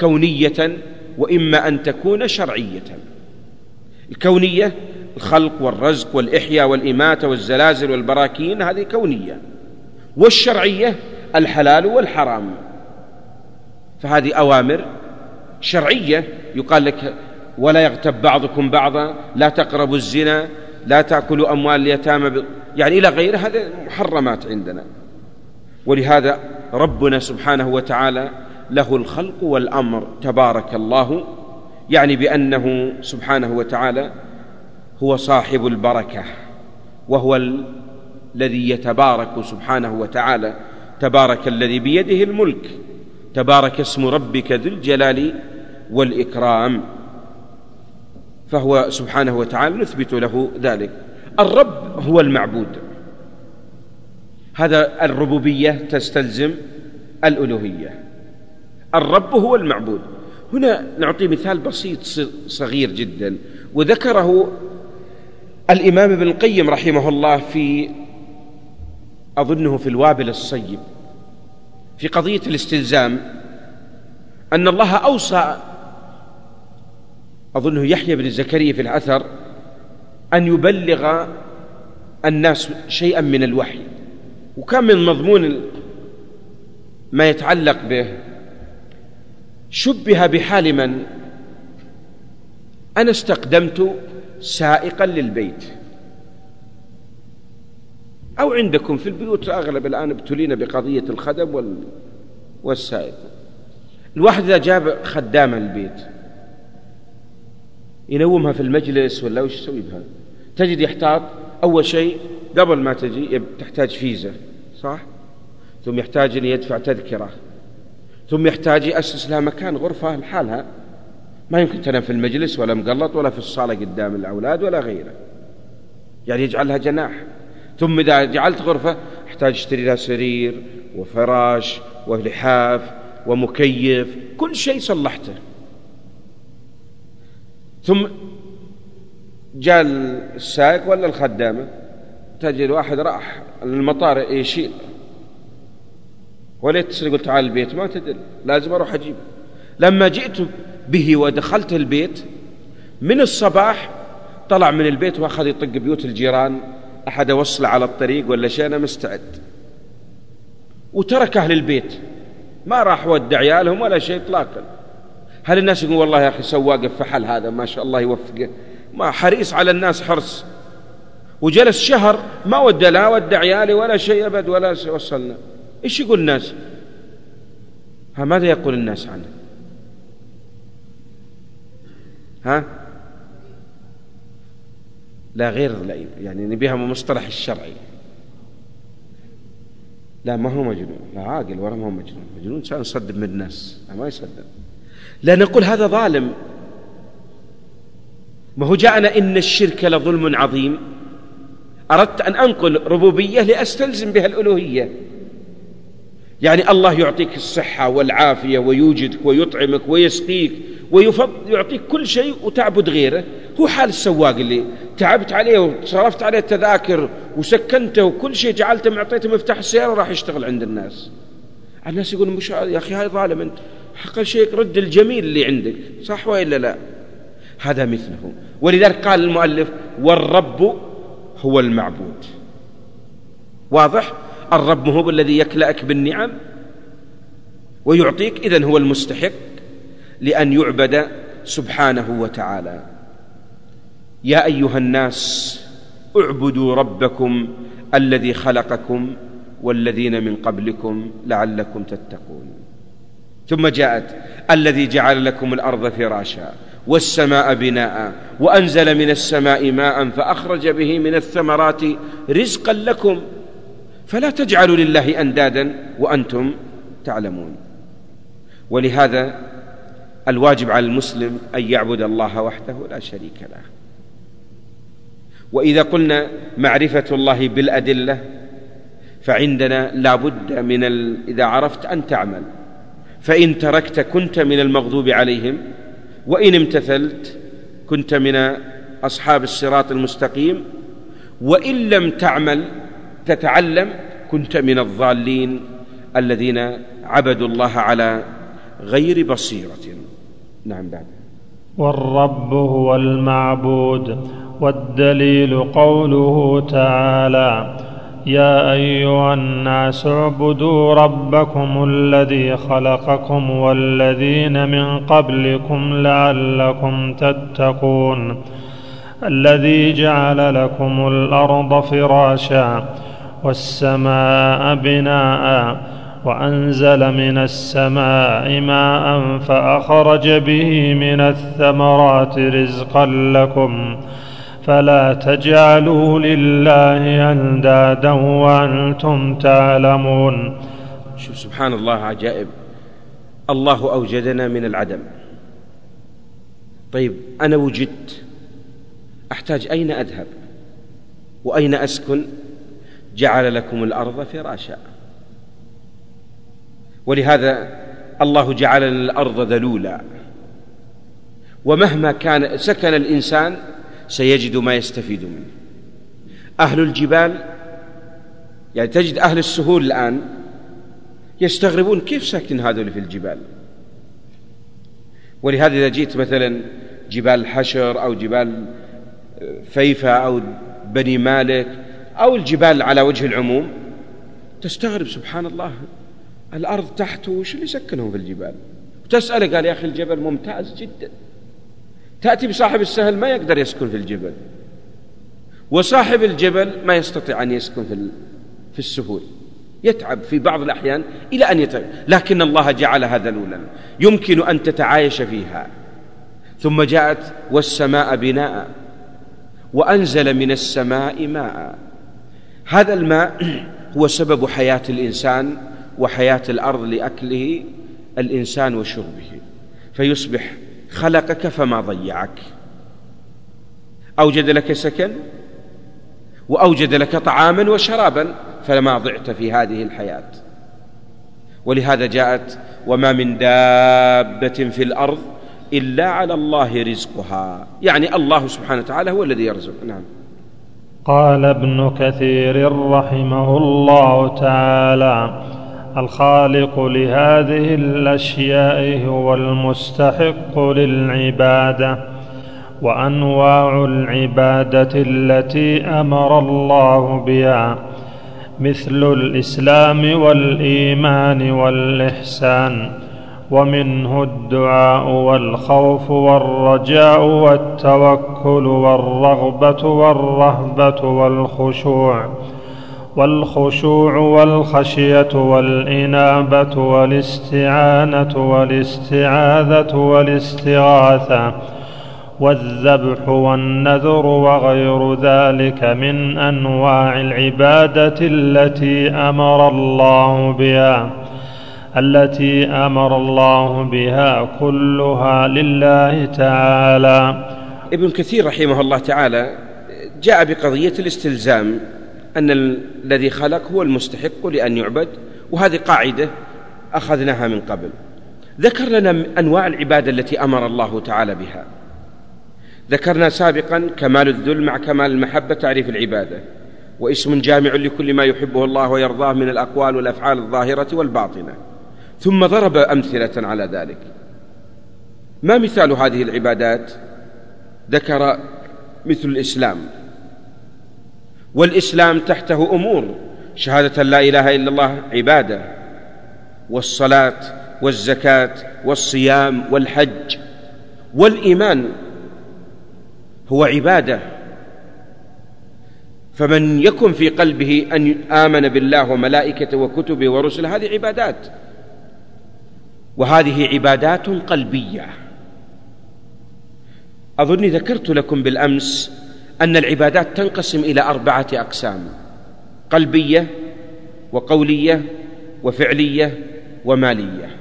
S3: كونية وإما أن تكون شرعية. الكونية الخلق والرزق والإحياء والإماتة والزلازل والبراكين هذه كونية. والشرعية الحلال والحرام. فهذه أوامر شرعية. يقال لك ولا يغتب بعضكم بعضا لا تقربوا الزنا لا تأكلوا أموال اليتامى يعني إلى غيره هذه محرمات عندنا. ولهذا ربنا سبحانه وتعالى له الخلق والأمر تبارك الله يعني بأنه سبحانه وتعالى هو صاحب البركة وهو الذي يتبارك سبحانه وتعالى تبارك الذي بيده الملك تبارك اسم ربك ذو الجلال والإكرام فهو سبحانه وتعالى نثبت له ذلك. الرب هو المعبود. هذا الربوبية تستلزم الألوهية. الرب هو المعبود. هنا نعطي مثال بسيط صغير جدا. وذكره الإمام ابن القيم رحمه الله في أظنه في الوابل الصيب في قضية الاستلزام أن الله أوصى أظنه يحيى بن زكريا في الأثر أن يبلغ الناس شيئا من الوحي. وكان من مضمون ما يتعلق به شبه بحال من؟ أنا استقدمت سائقا للبيت. أو عندكم في البيوت أغلب الآن ابتلينا بقضية الخدم والسائق. الواحد إذا جاب خدامة البيت ينومها في المجلس ولا وش يسوي بها؟ تجد يحتاط. أول شيء قبل ما تجي تحتاج فيزا صح؟ ثم يحتاج أن يدفع تذكرة. ثم يحتاج يأسس لها مكان غرفة لحالها ما يمكن تنام في المجلس ولا مقلط ولا في الصالة قدام الأولاد ولا غيره. يعني يجعل لها جناح. ثم إذا جعلت غرفة يحتاج تشتري لها سرير وفراش ولحاف ومكيف كل شيء صلحته. ثم جاء السائق ولا الخدامة تجد واحد راح المطار يشيل ولا يتصل يقول تعال البيت ما تدل لازم أروح أجيب. لما جئت به ودخلت البيت من الصباح طلع من البيت وأخذ يطق بيوت الجيران أحد اوصله على الطريق ولا شيء أنا مستعد. وترك أهل البيت ما راح ودع عيالهم ولا شيء اطلاقا. هل الناس يقول والله يا أخي سواق فحل هذا ما شاء الله يوفقه ما حريص على الناس حرص. وجلس شهر ما ودى لا ودى عيالي ولا شيء أبد ولا وصلنا. إيش يقول الناس؟ ها ماذا يقول الناس عنه؟ ها؟ لا غير لا يعني نبيها من مصطلح الشرعي. لا ما هو مجنون لا عاقل ولا ما هو مجنون. مجنون إنسان يصدق من الناس ما يصدق لا نقول هذا ظالم. ما هو جاءنا إن الشرك لظلم عظيم. أردت أن أنقل ربوبية لأستلزم بها الألوهية. يعني الله يعطيك الصحة والعافية ويوجدك ويطعمك ويسقيك ويعطيك كل شيء وتعبد غيره. هو حال السواق اللي تعبت عليه وصرفت عليه التذاكر وسكنته وكل شيء جعلته معطيته مفتاح السيارة راح يشتغل عند الناس. الناس يقولون مش يا أخي هاي ظالم أنت. حق شيء رد الجميل اللي عندك. صح وإلا لا؟ هذا مثله. ولذلك قال المؤلف والرب هو المعبود. واضح؟ الرب هو الذي يكلأك بالنعم ويعطيك إذن هو المستحق لأن يعبد سبحانه وتعالى. يا أيها الناس اعبدوا ربكم الذي خلقكم والذين من قبلكم لعلكم تتقون. ثم جاءت الذي جعل لكم الأرض فراشا والسماء بناء وأنزل من السماء ماء فأخرج به من الثمرات رزقا لكم. فلا تجعلوا لله أندادا وأنتم تعلمون. ولهذا الواجب على المسلم أن يعبد الله وحده لا شريك له. وإذا قلنا معرفة الله بالأدلة فعندنا لا بد من ال... إذا عرفت أن تعمل. فإن تركت كنت من المغضوب عليهم وإن امتثلت كنت من أصحاب الصراط المستقيم وإن لم تعمل تتعلم كنت من الضالين الذين عبدوا الله على غير بصيرة. نعم بعد.
S4: والرب هو المعبود والدليل قوله تعالى يا أيها الناس اعبدوا ربكم الذي خلقكم والذين من قبلكم لعلكم تتقون الذي جعل لكم الأرض فراشا والسماء بناء وأنزل من السماء ماء فأخرج به من الثمرات رزقا لكم فلا تجعلوا لله أندادا وأنتم تعلمون.
S3: شوف سبحان الله عجائب. الله أوجدنا من العدم. طيب أنا وجدت. أحتاج أين أذهب؟ وأين أسكن؟ جعل لكم الأرض فراشا. ولهذا الله جعل الأرض ذلولا. ومهما كان سكن الإنسان سيجد ما يستفيد منه. أهل الجبال يعني تجد أهل السهول الآن يستغربون كيف ساكن هذول في الجبال. ولهذا إذا جيت مثلا جبال حشر أو جبال فيفا أو بني مالك أو الجبال على وجه العموم. تستغرب سبحان الله الأرض تحته وش اللي سكنهم في الجبال؟ تسأله قال يا أخي الجبل ممتاز جدا. تأتي بصاحب السهل ما يقدر يسكن في الجبل وصاحب الجبل ما يستطيع أن يسكن في في السهول. يتعب في بعض الأحيان إلى أن يتعب. لكن الله جعلها ذلولا يمكن أن تتعايش فيها. ثم جاءت والسماء بناء وأنزل من السماء ماء. هذا الماء هو سبب حياة الإنسان وحياة الأرض لأكله الإنسان وشربه. فيصبح خلقك فما ضيعك. أوجد لك سكن وأوجد لك طعاما وشرابا فما ضعت في هذه الحياة. ولهذا جاءت وما من دابة في الأرض إلا على الله رزقها. يعني الله سبحانه وتعالى هو الذي يرزق. نعم.
S4: قال ابن كثير رحمه الله تعالى الخالق لهذه الأشياء هو المستحق للعبادة وأنواع العبادة التي أمر الله بها مثل الإسلام والإيمان والإحسان. ومنه الدعاء والخوف والرجاء والتوكل والرغبة والرهبة والخشوع والخشوع والخشية والإنابة والاستعانة والاستعاذة والاستغاثة والذبح والنذر وغير ذلك من أنواع العبادة التي أمر الله بها التي أمر الله بها كلها لله تعالى.
S3: ابن كثير رحمه الله تعالى جاء بقضية الاستلزام أن الذي خلق هو المستحق لأن يعبد وهذه قاعدة أخذناها من قبل. ذكر لنا أنواع العبادة التي أمر الله تعالى بها. ذكرنا سابقا كمال الذل مع كمال المحبة تعريف العبادة. واسم جامع لكل ما يحبه الله ويرضاه من الأقوال والأفعال الظاهرة والباطنة. ثم ضرب أمثلة على ذلك. ما مثال هذه العبادات؟ ذكر مثل الإسلام. والإسلام تحته أمور شهادة لا إله إلا الله عبادة. والصلاة والزكاة والصيام والحج. والإيمان هو عبادة. فمن يكن في قلبه أن آمن بالله وملائكته وكتبه ورسله هذه عبادات. وهذه عبادات قلبية. أظني ذكرت لكم بالأمس أن العبادات تنقسم إلى أربعة أقسام قلبية وقولية وفعلية ومالية.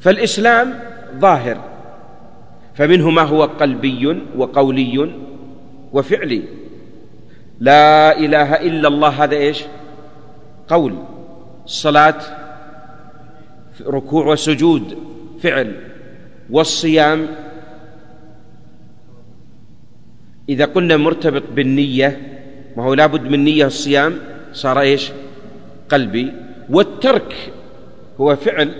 S3: فالإسلام ظاهر فمنه ما هو قلبي وقولي وفعلي. لا إله إلا الله هذا إيش؟ قول الصلاه ركوع وسجود فعل. والصيام إذا قلنا مرتبط بالنية ما هو لابد من نية الصيام صار إيش؟ قلبي. والترك هو فعل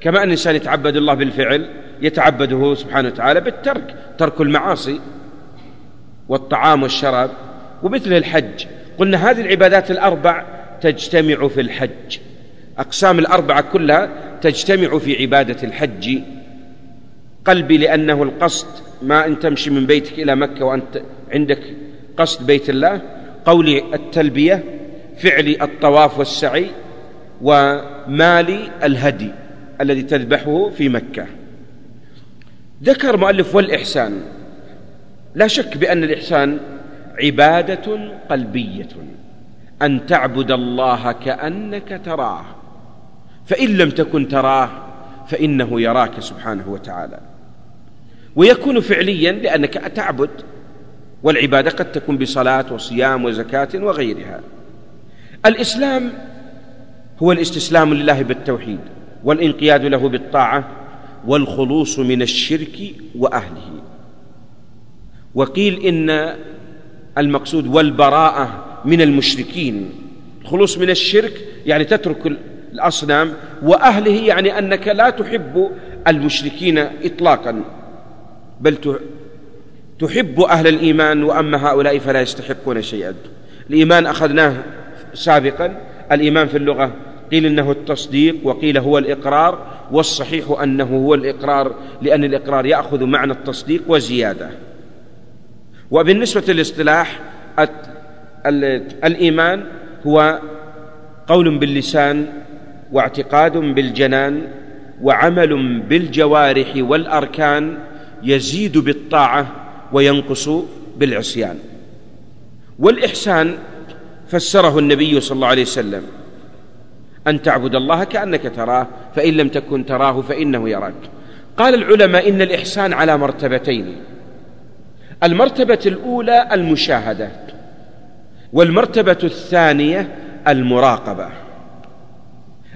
S3: كما أن الإنسان يتعبد الله بالفعل يتعبده سبحانه وتعالى بالترك ترك المعاصي والطعام والشراب. ومثل الحج قلنا هذه العبادات الأربع تجتمع في الحج. أقسام الأربعة كلها تجتمع في عبادة الحج. قلبي لأنه القصد ما أن تمشي من بيتك إلى مكة وأنت عندك قصد بيت الله. قولي التلبية فعلي الطواف والسعي ومالي الهدي الذي تذبحه في مكة. ذكر مؤلف والإحسان. لا شك بأن الإحسان عبادة قلبية. أن تعبد الله كأنك تراه. فإن لم تكن تراه فإنه يراك سبحانه وتعالى. ويكون فعليا لأنك تعبد والعبادة قد تكون بصلاة وصيام وزكاة وغيرها. الإسلام هو الاستسلام لله بالتوحيد والانقياد له بالطاعة والخلوص من الشرك وأهله. وقيل إن المقصود والبراءة من المشركين الخلوص من الشرك يعني تترك الأصنام وأهله يعني أنك لا تحب المشركين اطلاقا بل تحب أهل الإيمان وأما هؤلاء فلا يستحقون شيئا. الإيمان أخذناه سابقا الإيمان في اللغة قيل إنه التصديق وقيل هو الإقرار والصحيح أنه هو الإقرار لأن الإقرار يأخذ معنى التصديق وزيادة. وبالنسبة للاصطلاح الإيمان هو قول باللسان واعتقاد بالجنان وعمل بالجوارح والأركان يزيد بالطاعة وينقص بالعصيان. والإحسان فسره النبي صلى الله عليه وسلم أن تعبد الله كأنك تراه فإن لم تكن تراه فإنه يراك. قال العلماء إن الإحسان على مرتبتين المرتبة الأولى المشاهدة والمرتبة الثانية المراقبة.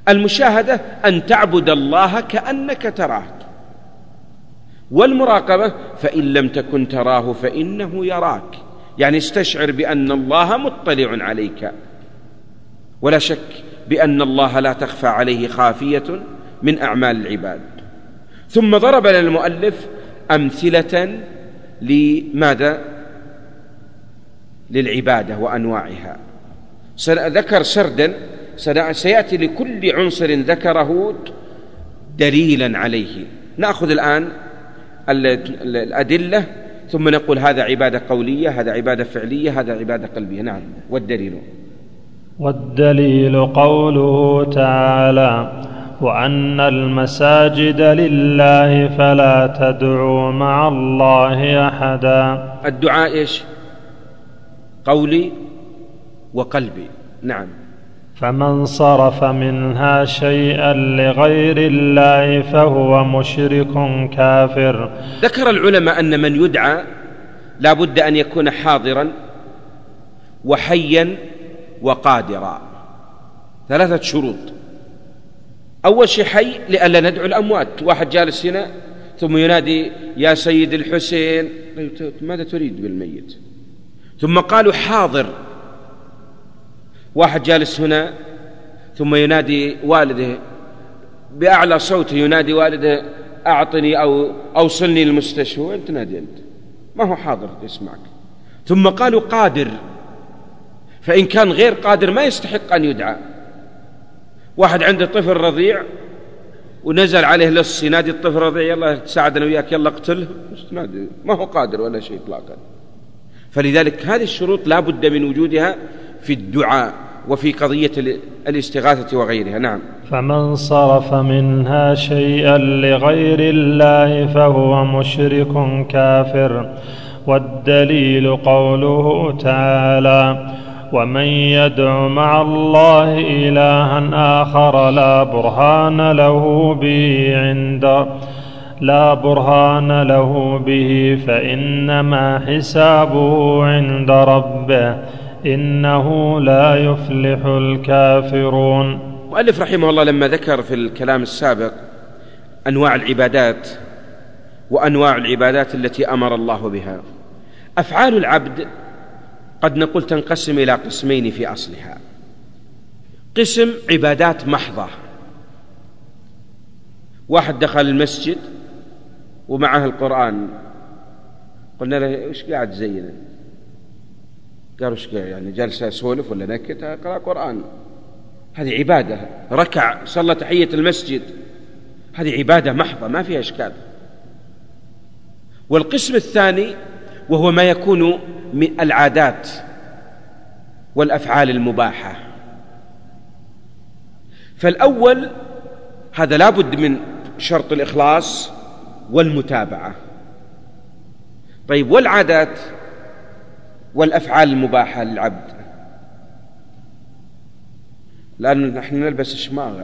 S3: المشاهدة أن تعبد الله كأنك تراه. والمراقبة فإن لم تكن تراه فإنه يراك. يعني استشعر بأن الله مطلع عليك. ولا شك بأن الله لا تخفى عليه خافية من أعمال العباد. ثم ضرب لنا المؤلف أمثلة لماذا؟ للعبادة وأنواعها. ذكر سردا سيأتي لكل عنصر ذكره دليلا عليه. نأخذ الآن الأدلة ثم نقول هذا عبادة قولية هذا عبادة فعلية هذا عبادة قلبية. نعم. والدليل؟
S4: والدليل قوله تعالى وأن المساجد لله فلا تدعوا مع الله أحدا.
S3: الدعاء إيش؟ كقولي وقلبي. نعم.
S4: فمن صرف منها شيئا لغير الله فهو مشرك كافر.
S3: ذكر العلماء أن من يدعى لا بد أن يكون حاضرا وحيا وقادرا. ثلاثة شروط. أول شيء حي لئلا ندعو الأموات. واحد جالس هنا ثم ينادي يا سيد الحسين. ماذا تريد بالميت؟ ثم قالوا حاضر. واحد جالس هنا ثم ينادي والده بأعلى صوته ينادي والده أعطني أو أوصلني للمستشفى وين تنادي أنت؟ ما هو حاضر يسمعك. ثم قالوا قادر فإن كان غير قادر ما يستحق أن يدعى. واحد عنده طفل رضيع ونزل عليه لص ينادي الطفل الرضيع يلا تساعدنا وياك يلا اقتله. ما هو قادر ولا شيء اطلاقا. فلذلك هذه الشروط لا بد من وجودها في الدعاء وفي قضية الاستغاثة وغيرها. نعم.
S4: فمن صرف منها شيئا لغير الله فهو مشرك كافر. والدليل قوله تعالى ومن يدع مع الله إلها آخر لا برهان له به عند لا برهان له به فإنما حسابه عند ربه. إنه لا يفلح الكافرون.
S3: مؤلف رحمه الله لما ذكر في الكلام السابق أنواع العبادات وأنواع العبادات التي أمر الله بها. أفعال العبد قد نقول تنقسم إلى قسمين في أصلها. قسم عبادات محضة. واحد دخل المسجد ومعه القرآن. قلنا له إيش قاعد زينا قال إيش يعني جالس أسولف ولا نكت؟ أقرأ قرآن. هذه عبادة. ركع صلى تحية المسجد. هذه عبادة محضة ما فيها إشكال. والقسم الثاني وهو ما يكون من العادات والأفعال المباحة. فالأول هذا لابد من شرط الإخلاص والمتابعة. طيب والعادات؟ والأفعال المباحة للعبد. لأن نحن نلبس شماغ.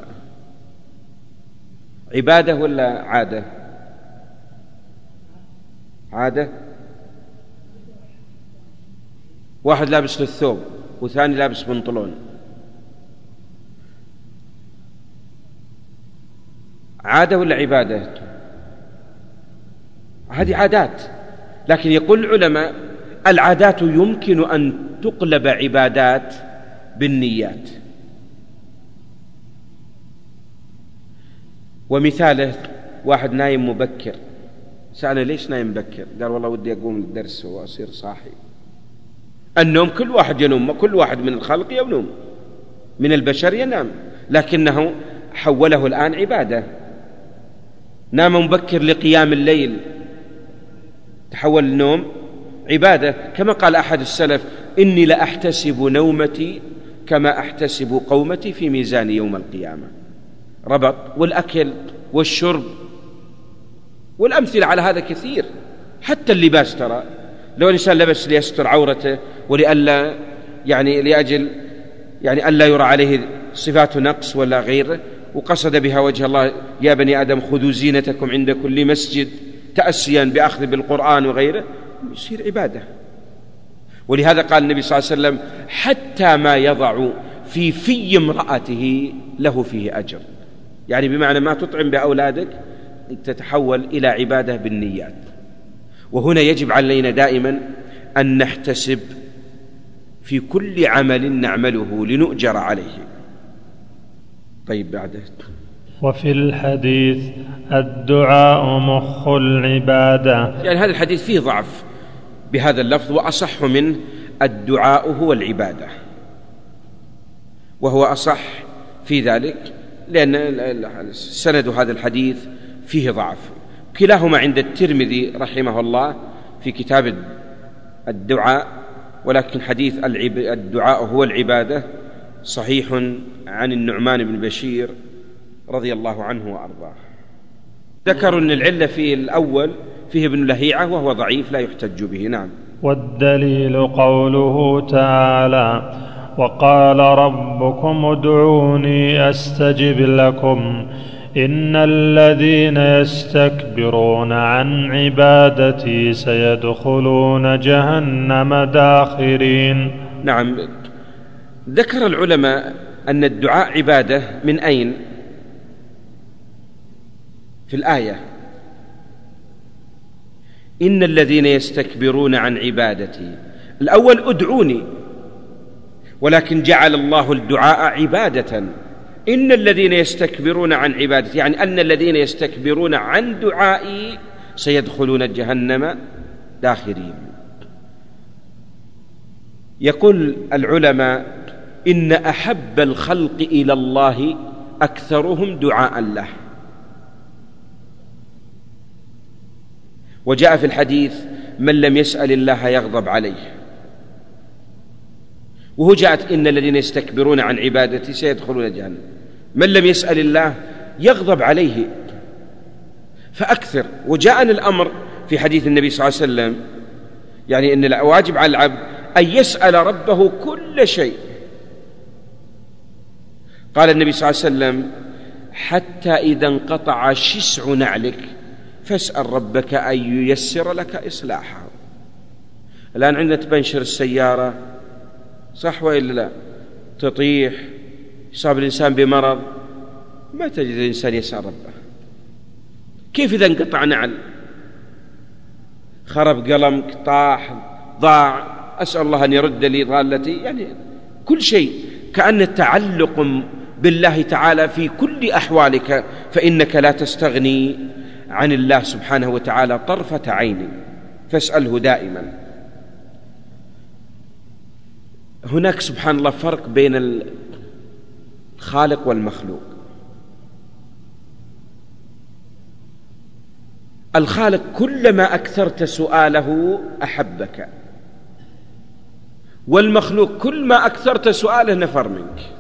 S3: عبادة ولا عادة؟ عادة. واحد لابس للثوب وثاني لابس بنطلون. عادة ولا عبادة؟ هذه عادات. لكن يقول العلماء العادات يمكن أن تقلب عبادات بالنيات. ومثاله واحد نايم مبكر. سأله ليش نايم مبكر؟ قال والله ودي أقوم للدرس وأصير صاحي. النوم كل واحد ينوم كل واحد من الخلق ينوم. من البشر ينام. لكنه حوله الآن عبادة. نام مبكر لقيام الليل. تحول النوم عبادة كما قال أحد السلف إني لأحتسب نومتي كما أحتسب قومتي في ميزان يوم القيامة. ربط والأكل والشرب والأمثلة على هذا كثير حتى اللباس ترى. لو الإنسان لبس ليستر عورته ولئلا يعني لأجل يعني ألا يرى عليه صفات نقص ولا غيره وقصد بها وجه الله يا بني آدم خذوا زينتكم عند كل مسجد تأسيا بأخذ بالقرآن وغيره. يصير عبادة. ولهذا قال النبي صلى الله عليه وسلم حتى ما يضع في في امرأته له فيه أجر. يعني بمعنى ما تطعم بأولادك تتحول إلى عبادة بالنيات. وهنا يجب علينا دائما أن نحتسب في كل عمل نعمله لنؤجر عليه. طيب بعده.
S4: وفي الحديث الدعاء مخ العبادة.
S3: يعني هذا الحديث فيه ضعف. بهذا اللفظ وأصح منه الدعاء هو العبادة. وهو أصح في ذلك لأن سند هذا الحديث فيه ضعف. كلاهما عند الترمذي رحمه الله في كتاب الدعاء ولكن حديث الدعاء هو العبادة صحيح عن النعمان بن بشير رضي الله عنه وأرضاه. ذكروا أن العلة في الأول فيه ابن لهيعة وهو ضعيف لا يحتج به نعم.
S4: والدليل قوله تعالى وقال ربكم ادعوني أستجب لكم. إن الذين يستكبرون عن عبادتي سيدخلون جهنم داخرين.
S3: نعم. ذكر العلماء أن الدعاء عبادة من أين؟ في الآية. إن الذين يستكبرون عن عبادتي. الأول ادعوني ولكن جعل الله الدعاء عبادة. إن الذين يستكبرون عن عبادتي يعني أن الذين يستكبرون عن دعائي سيدخلون جهنم داخرين. يقول العلماء إن أحب الخلق إلى الله أكثرهم دعاء له. وجاء في الحديث من لم يسأل الله يغضب عليه. وهو جاءت إن الذين يستكبرون عن عبادتي سيدخلون جهنم. من لم يسأل الله يغضب عليه. فأكثر. وجاءنا الأمر في حديث النبي صلى الله عليه وسلم يعني أن الواجب على العبد أن يسأل ربه كل شيء. قال النبي صلى الله عليه وسلم حتى إذا انقطع شسع نعلك. فاسأل ربك أن ييسر لك إصلاحه. الآن عندنا تبنشر السيارة صح وإلا لا؟ تطيح يصاب الإنسان بمرض ما تجد الإنسان يسأل ربه. كيف إذا انقطع نعل خرب قلمك طاح ضاع أسأل الله أن يرد لي ضالتي. يعني كل شيء كأن التعلق بالله تعالى في كل أحوالك فإنك لا تستغني. عن الله سبحانه وتعالى طرفة عين. فاسأله دائما. هناك سبحان الله فرق بين الخالق والمخلوق. الخالق كلما أكثرت سؤاله أحبك. والمخلوق كل ما أكثرت سؤاله نفر منك.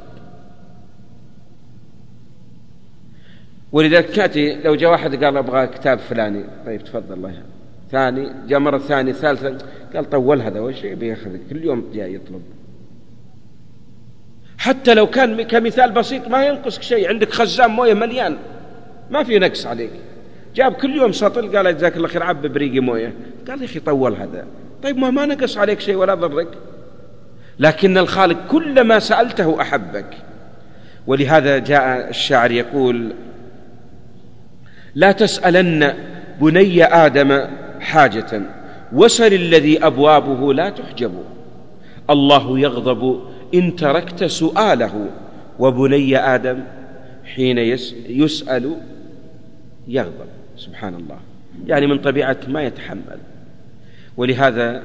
S3: ولذلك تأتي لو جاء واحد قال أبغى كتاب فلاني. طيب تفضل الله ثاني جاء مرة ثانية ثالثة قال طول هذا وش بيأخذ؟ كل يوم جاء يطلب. حتى لو كان كمثال بسيط ما ينقصك شيء. عندك خزان مويه مليان. ما في نقص عليك. جاب كل يوم سطل قال جزاك الله خير عب بريقي مويه. قال يا أخي طول هذا. طيب ما ما نقص عليك شيء ولا ضرك. لكن الخالق كلما سألته أحبك. ولهذا جاء الشاعر يقول لا تسألن بني آدم حاجة وسل الذي أبوابه لا تحجب. الله يغضب إن تركت سؤاله. وبني آدم حين يسأل يغضب. سبحان الله يعني من طبيعة ما يتحمل. ولهذا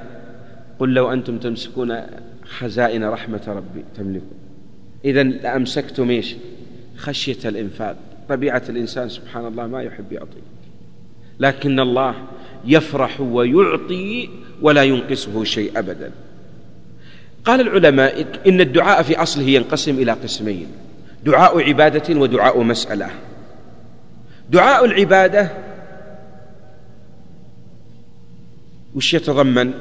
S3: قل لو أنتم تمسكون خزائن رحمة ربي تملكون إذا لأمسكتم إيش؟ خشية الإنفاق. طبيعة الإنسان سبحان الله ما يحب يعطي. لكن الله يفرح ويعطي ولا ينقصه شيء أبدا. قال العلماء إن الدعاء في أصله ينقسم إلى قسمين دعاء عبادة ودعاء مسألة. دعاء العبادة وش يتضمن؟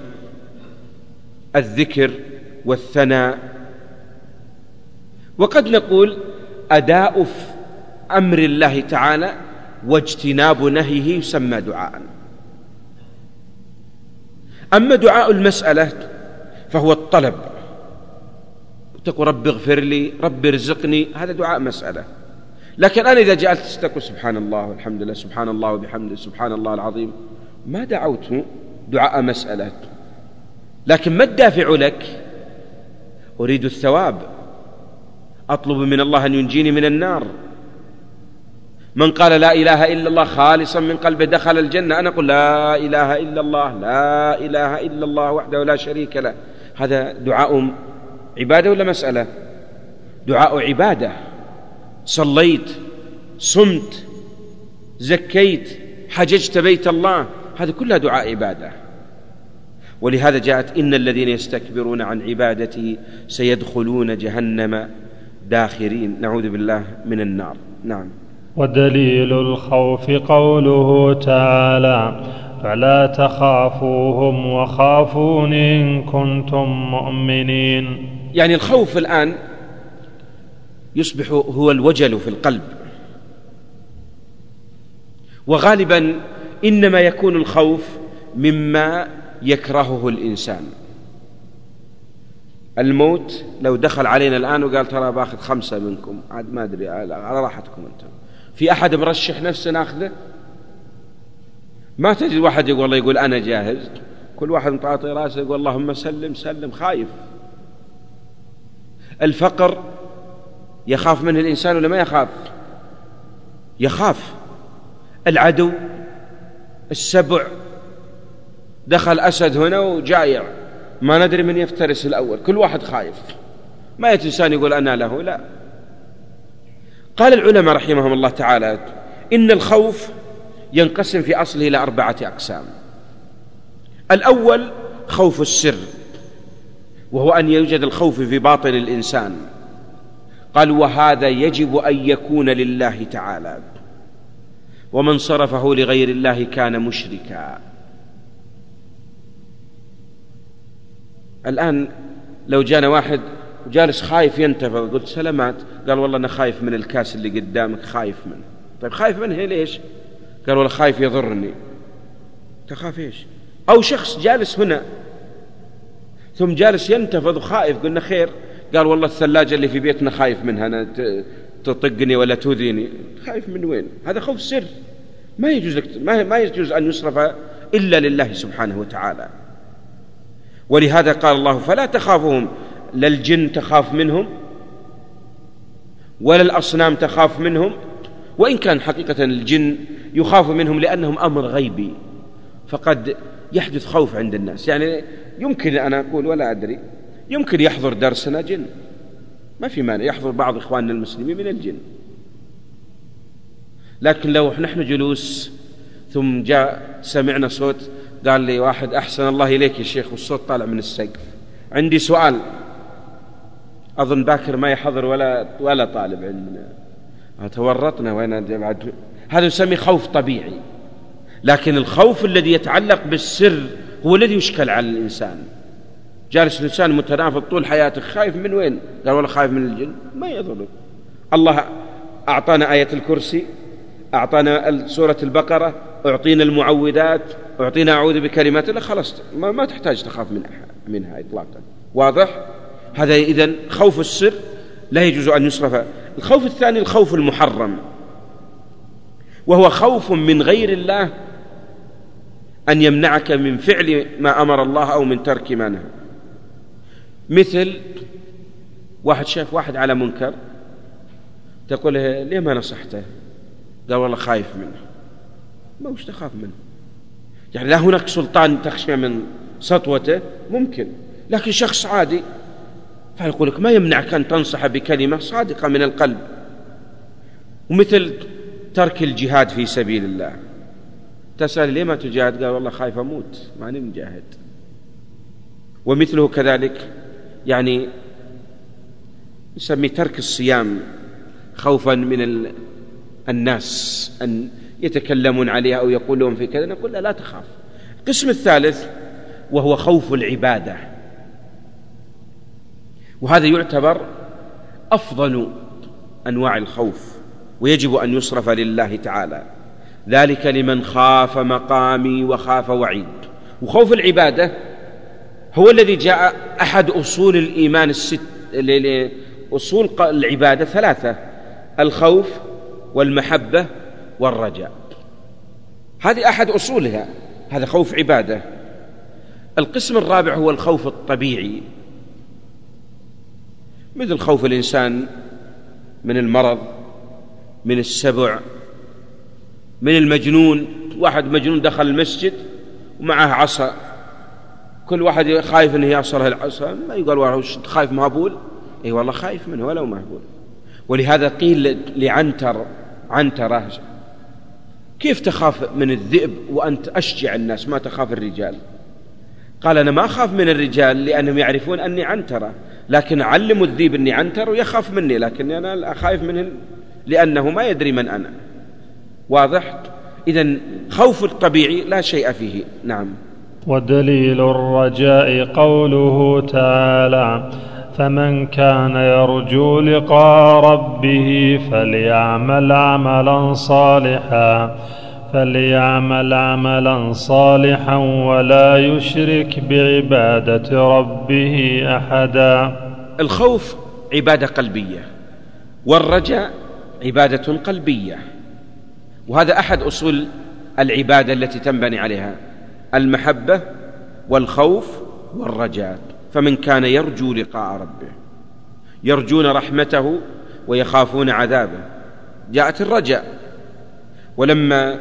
S3: الذكر والثناء. وقد نقول أداء أمر الله تعالى واجتناب نهيه يسمى دعاء. أما دعاء المسألة فهو الطلب. تقول رب اغفر لي رب ارزقني هذا دعاء مسألة. لكن أنا إذا جعلت تقول سبحان الله والحمد لله سبحان الله وبحمده سبحان الله العظيم ما دعوت دعاء مسألة. لكن ما الدافع لك؟ أريد الثواب. أطلب من الله أن ينجيني من النار. من قال لا إله إلا الله خالصا من قلبه دخل الجنة. أنا أقول لا إله إلا الله لا إله إلا الله وحده لا شريك له. هذا دعاء عبادة ولا مسألة؟ دعاء عبادة. صليت صمت زكيت حججت بيت الله. هذه كلها دعاء عبادة. ولهذا جاءت إن الذين يستكبرون عن عبادتي سيدخلون جهنم داخرين. نعوذ بالله من النار. نعم.
S4: ودليل الخوف قوله تعالى فلا تخافوهم وخافون إن كنتم مؤمنين.
S3: يعني الخوف الآن يصبح هو الوجل في القلب. وغالبا إنما يكون الخوف مما يكرهه الإنسان. الموت لو دخل علينا الآن وقال ترى باخذ خمسة منكم عاد ما أدري على راحتكم أنتم. في أحد مرشح نفسه ناخذه؟ ما تجد واحد يقول والله يقول أنا جاهز. كل واحد مطاطي رأسه يقول اللهم سلم سلم خايف. الفقر يخاف منه الإنسان ولا ما يخاف؟ يخاف. العدو السبع. دخل أسد هنا وجايع. ما ندري من يفترس الأول. كل واحد خايف. ما إنسان يقول أنا له لا. قال العلماء رحمهم الله تعالى إن الخوف ينقسم في أصله إلى أربعة أقسام. الأول خوف السر وهو أن يوجد الخوف في باطن الإنسان. قال وهذا يجب أن يكون لله تعالى. ومن صرفه لغير الله كان مشركا. الآن لو جانا واحد جالس خايف ينتفض قلت سلامات. قال والله أنا خايف من الكاس اللي قدامك خايف منه. طيب خايف منه ليش؟ قال والله خايف يضرني. تخاف إيش؟ أو شخص جالس هنا ثم جالس ينتفض وخائف قلنا خير. قال والله الثلاجة اللي في بيتنا خايف منها أنا تطقني ولا تؤذيني. خايف من وين؟ هذا خوف سر. ما يجوز لك ما, ما يجوز أن يصرف إلا لله سبحانه وتعالى. ولهذا قال الله فلا تخافهم لا الجن تخاف منهم ولا الأصنام تخاف منهم وإن كان حقيقة الجن يخاف منهم لأنهم أمر غيبي فقد يحدث خوف عند الناس. يعني يمكن أنا أقول ولا أدري يمكن يحضر درسنا جن. ما في مانع يحضر بعض إخواننا المسلمين من الجن. لكن لو نحن جلوس ثم جاء سمعنا صوت قال لي واحد أحسن الله إليك يا شيخ والصوت طالع من السقف. عندي سؤال أظن باكر ما يحضر ولا ولا طالب عندنا تورطنا وين بعد هذا يسمي خوف طبيعي. لكن الخوف الذي يتعلق بالسر هو الذي يشكل على الإنسان. جالس الإنسان متنافض طول حياته خايف من وين؟ قال والله خايف من الجن. ما يضرك الله أعطانا آية الكرسي أعطانا سورة البقرة أعطينا المعوذات أعطينا أعوذ بكلمات الله. خلاص ما, ما تحتاج تخاف منها, منها إطلاقا. واضح؟ هذا إذن خوف السر لا يجوز أن يصرف. الخوف الثاني الخوف المحرم. وهو خوف من غير الله أن يمنعك من فعل ما أمر الله أو من ترك ما نهى. مثل واحد شاف واحد على منكر تقول له ليه ما نصحته؟ قال والله خايف منه. ما وش تخاف منه؟ يعني لا هناك سلطان تخشى من سطوته؟ ممكن. لكن شخص عادي فيقول لك ما يمنعك أن تنصح بكلمة صادقة من القلب. ومثل ترك الجهاد في سبيل الله. تسأل ليه ما تجاهد؟ قال والله خايف أموت ماني مجاهد. ومثله كذلك يعني نسمي ترك الصيام خوفا من الناس أن يتكلمون عليها أو يقولون في كذا. نقول لا, لا تخاف. القسم الثالث وهو خوف العبادة. وهذا يعتبر أفضل أنواع الخوف ويجب أن يصرف لله تعالى. ذلك لمن خاف مقامي وخاف وعيد. وخوف العبادة هو الذي جاء أحد أصول الإيمان الست أصول العبادة ثلاثة الخوف والمحبة والرجاء. هذه أحد أصولها هذا خوف عبادة. القسم الرابع هو الخوف الطبيعي. مثل خوف الإنسان من المرض من السبع من المجنون. واحد مجنون دخل المسجد ومعه عصا. كل واحد خايف إنه يصله العصا. ما يقول والله خايف مهبول؟ اي والله خايف منه ولو مهبول. ولهذا قيل لعنتر عنترة كيف تخاف من الذئب وأنت أشجع الناس ما تخاف الرجال؟ قال أنا ما أخاف من الرجال لأنهم يعرفون أني عنترة. لكن علموا الذئب أني عنتر ويخاف مني لكن أنا أخاف منه لأنه ما يدري من أنا. واضح؟ إذا خوف الطبيعي لا شيء فيه. نعم.
S4: ودليل الرجاء قوله تعالى فمن كان يرجو لقاء ربه فليعمل عملا صالحا. فليعمل عملا صالحا ولا يشرك بعبادة ربه أحدا.
S3: الخوف عبادة قلبية والرجاء عبادة قلبية. وهذا أحد أصول العبادة التي تنبني عليها المحبة والخوف والرجاء. فمن كان يرجو لقاء ربه يرجون رحمته ويخافون عذابه جاءت الرجاء. ولما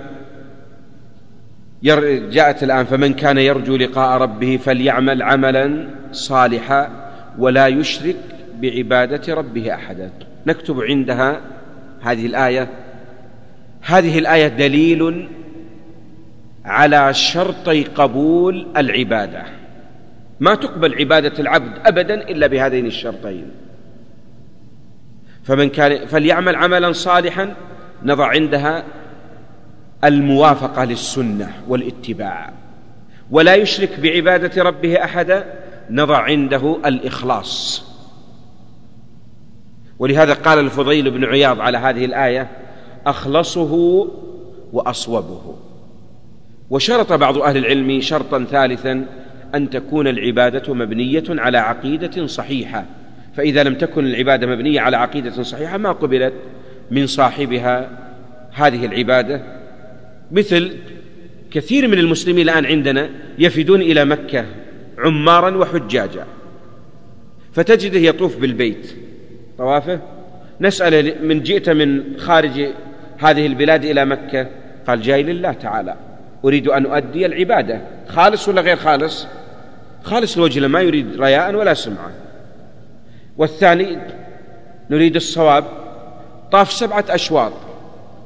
S3: جاءت الآن فمن كان يرجو لقاء ربه فليعمل عملا صالحا ولا يشرك بعبادة ربه أحدا. نكتب عندها هذه الآية. هذه الآية دليل على شرطي قبول العبادة. ما تقبل عبادة العبد أبدا إلا بهذين الشرطين. فمن كان فليعمل عملا صالحا نضع عندها الموافقة للسنة والاتباع. ولا يشرك بعبادة ربه أحدا نضع عنده الإخلاص. ولهذا قال الفضيل بن عياض على هذه الآية أخلصه وأصوبه. وشرط بعض أهل العلم شرطا ثالثا أن تكون العبادة مبنية على عقيدة صحيحة. فإذا لم تكن العبادة مبنية على عقيدة صحيحة ما قبلت من صاحبها هذه العبادة مثل كثير من المسلمين الآن عندنا يفدون إلى مكة عمارا وحجاجا. فتجده يطوف بالبيت. طوافه؟ نسأل من جئت من خارج هذه البلاد إلى مكة؟ قال جاي لله تعالى. أريد أن أؤدي العبادة. خالص ولا غير خالص؟ خالص لوجه ما يريد رياء ولا سمعة والثاني نريد الصواب. طاف سبعة أشواط.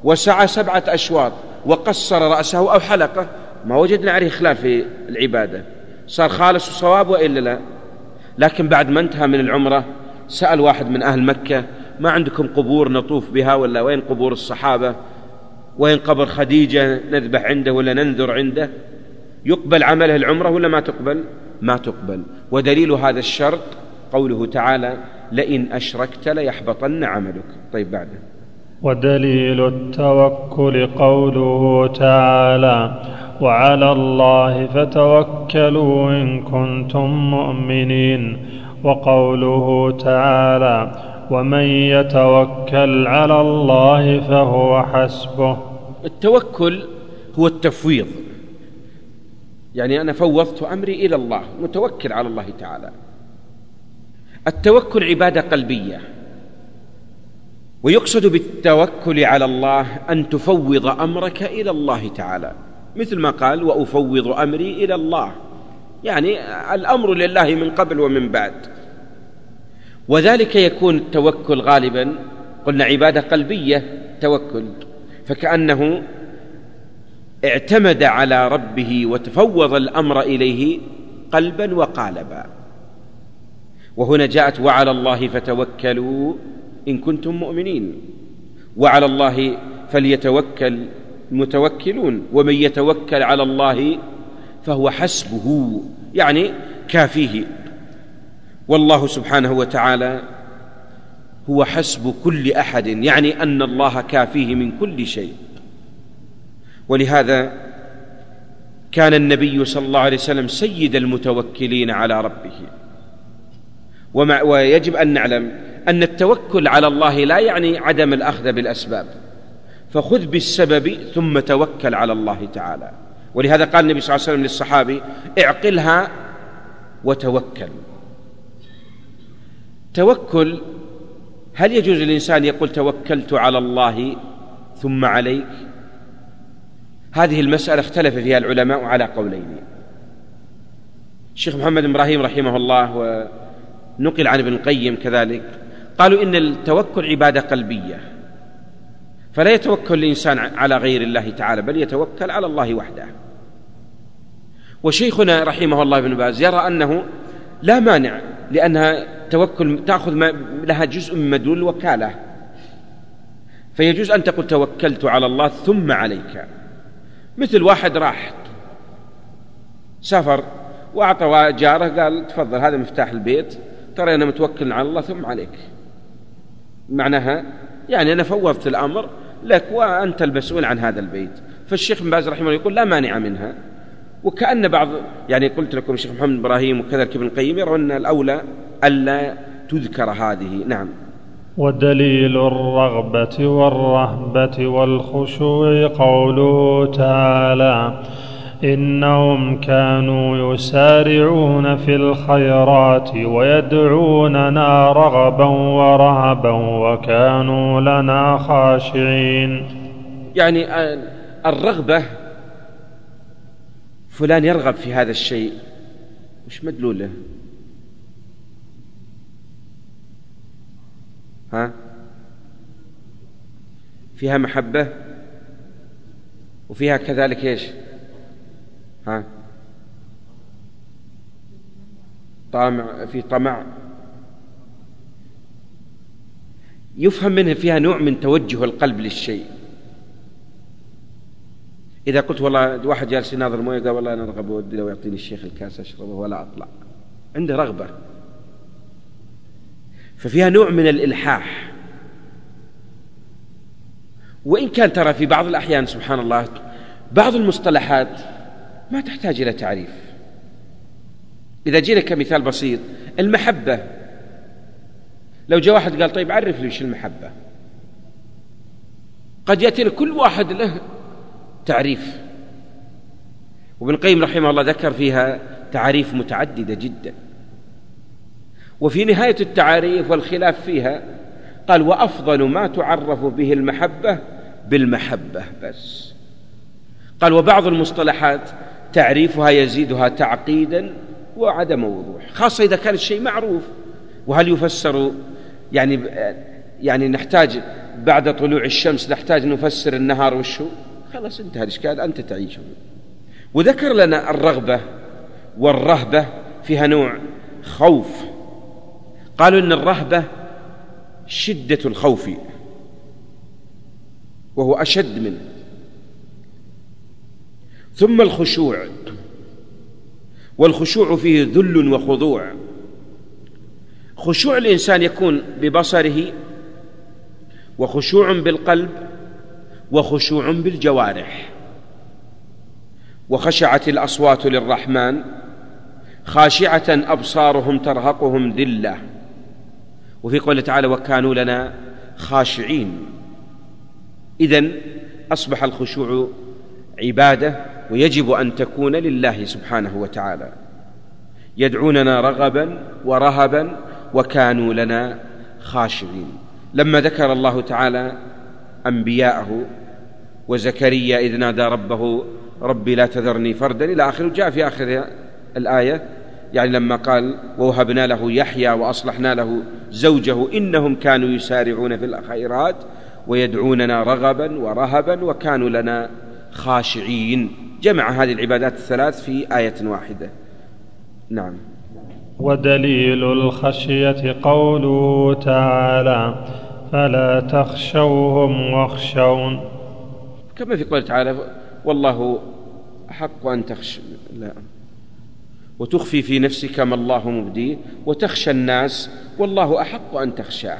S3: وسعى سبعة أشواط. وقصر رأسه أو حلقه. ما وجدنا عليه خلاف في العبادة. صار خالص وصواب وإلا لا؟ لكن بعد ما انتهى من العمرة سأل واحد من أهل مكة ما عندكم قبور نطوف بها ولا وين قبور الصحابة؟ وين قبر خديجة نذبح عنده ولا ننذر عنده؟ يقبل عمله العمرة ولا ما تقبل؟ ما تقبل. ودليل هذا الشرط قوله تعالى لئن أشركت ليحبطن عملك. طيب بعده.
S4: ودليل التوكل قوله تعالى وعلى الله فتوكلوا إن كنتم مؤمنين وقوله تعالى ومن يتوكل على الله فهو حسبه.
S3: التوكل هو التفويض. يعني أنا فوضت أمري إلى الله متوكل على الله تعالى. التوكل عبادة قلبية. ويقصد بالتوكل على الله أن تفوض أمرك إلى الله تعالى. مثل ما قال وأفوض أمري إلى الله. يعني الأمر لله من قبل ومن بعد. وذلك يكون التوكل غالبا قلنا عبادة قلبية توكل. فكأنه اعتمد على ربه وتفوض الأمر إليه قلبا وقالبا. وهنا جاءت وعلى الله فتوكلوا إن كنتم مؤمنين. وعلى الله فليتوكل المتوكلون ومن يتوكل على الله فهو حسبه يعني كافيه. والله سبحانه وتعالى هو حسب كل أحد يعني أن الله كافيه من كل شيء. ولهذا كان النبي صلى الله عليه وسلم سيد المتوكلين على ربه. ومع ويجب أن نعلم أن التوكل على الله لا يعني عدم الأخذ بالأسباب. فخذ بالسبب ثم توكل على الله تعالى. ولهذا قال النبي صلى الله عليه وسلم للصحابي اعقلها وتوكل. توكل هل يجوز للإنسان يقول توكلت على الله ثم عليك؟ هذه المسألة اختلف فيها العلماء على قولين. الشيخ محمد بن إبراهيم رحمه الله ونقل عن ابن القيم كذلك. قالوا إن التوكل عبادة قلبية فلا يتوكل الإنسان على غير الله تعالى بل يتوكل على الله وحده. وشيخنا رحمه الله بن باز يرى أنه لا مانع لأنها توكل تأخذ لها جزء من مدلول الوكالة. فيجوز أن تقول توكلت على الله ثم عليك. مثل واحد راح سافر وأعطى جاره قال تفضل هذا مفتاح البيت ترى أنا متوكل على الله ثم عليك. معناها يعني أنا فوضت الأمر لك وأنت المسؤول عن هذا البيت. فالشيخ بن باز رحمه الله يقول لا مانع منها. وكأن بعض يعني قلت لكم الشيخ محمد إبراهيم وكذلك ابن القيم يرون أن الأولى ألا تذكر هذه. نعم.
S4: ودليل الرغبة والرهبة والخشوع قوله تعالى إنهم كانوا يسارعون في الخيرات ويدعوننا رغبا ورهبا وكانوا لنا خاشعين.
S3: يعني الرغبة فلان يرغب في هذا الشيء وش مدلوله ها؟ فيها محبة وفيها كذلك إيش؟ ها؟ طامع في طمع. يفهم منها فيها نوع من توجه القلب للشيء. إذا قلت والله واحد جالس يناظر مويه قال والله أنا أرغب ودي لو يعطيني الشيخ الكاس أشربه ولا أطلع. عنده رغبة. ففيها نوع من الإلحاح. وإن كان ترى في بعض الأحيان سبحان الله بعض المصطلحات ما تحتاج إلى تعريف. إذا جينا كمثال بسيط المحبة. لو جاء واحد قال طيب عرف لي وش المحبة؟ قد يأتينا كل واحد له تعريف. وابن القيم رحمه الله ذكر فيها تعاريف متعددة جدا. وفي نهاية التعاريف والخلاف فيها قال وأفضل ما تعرف به المحبة بالمحبة بس. قال وبعض المصطلحات تعريفها يزيدها تعقيدا وعدم وضوح خاصة إذا كان الشيء معروف. وهل يفسر يعني يعني نحتاج بعد طلوع الشمس نحتاج نفسر النهار وشو؟ خلاص انتهى الإشكال أنت تعيشه وذكر لنا الرغبة والرهبة فيها نوع خوف. قالوا إن الرهبة شدة الخوف وهو أشد منه. ثم الخشوع. والخشوع فيه ذل وخضوع. خشوع الإنسان يكون ببصره وخشوع بالقلب وخشوع بالجوارح. وخشعت الأصوات للرحمن خاشعة أبصارهم ترهقهم ذلة. وفي قوله تعالى وكانوا لنا خاشعين. إذن أصبح الخشوع عبادة ويجب أن تكون لله سبحانه وتعالى. يدعوننا رغبا ورهبا وكانوا لنا خاشعين. لما ذكر الله تعالى أنبياءه وزكريا إذ نادى ربه ربي لا تذرني فردا. إلى آخره جاء في آخر الآية يعني لما قال ووهبنا له يحيى وأصلحنا له زوجه إنهم كانوا يسارعون في الخيرات ويدعوننا رغبا ورهبا وكانوا لنا خاشعين. جمع هذه العبادات الثلاث في آية واحدة. نعم.
S4: ودليل الخشية قوله تعالى فلا تخشوهم واخشون.
S3: كما في قوله تعالى والله أحق أن تخشى لا. وتخفي في نفسك ما الله مبديه وتخشى الناس والله أحق أن تخشاه.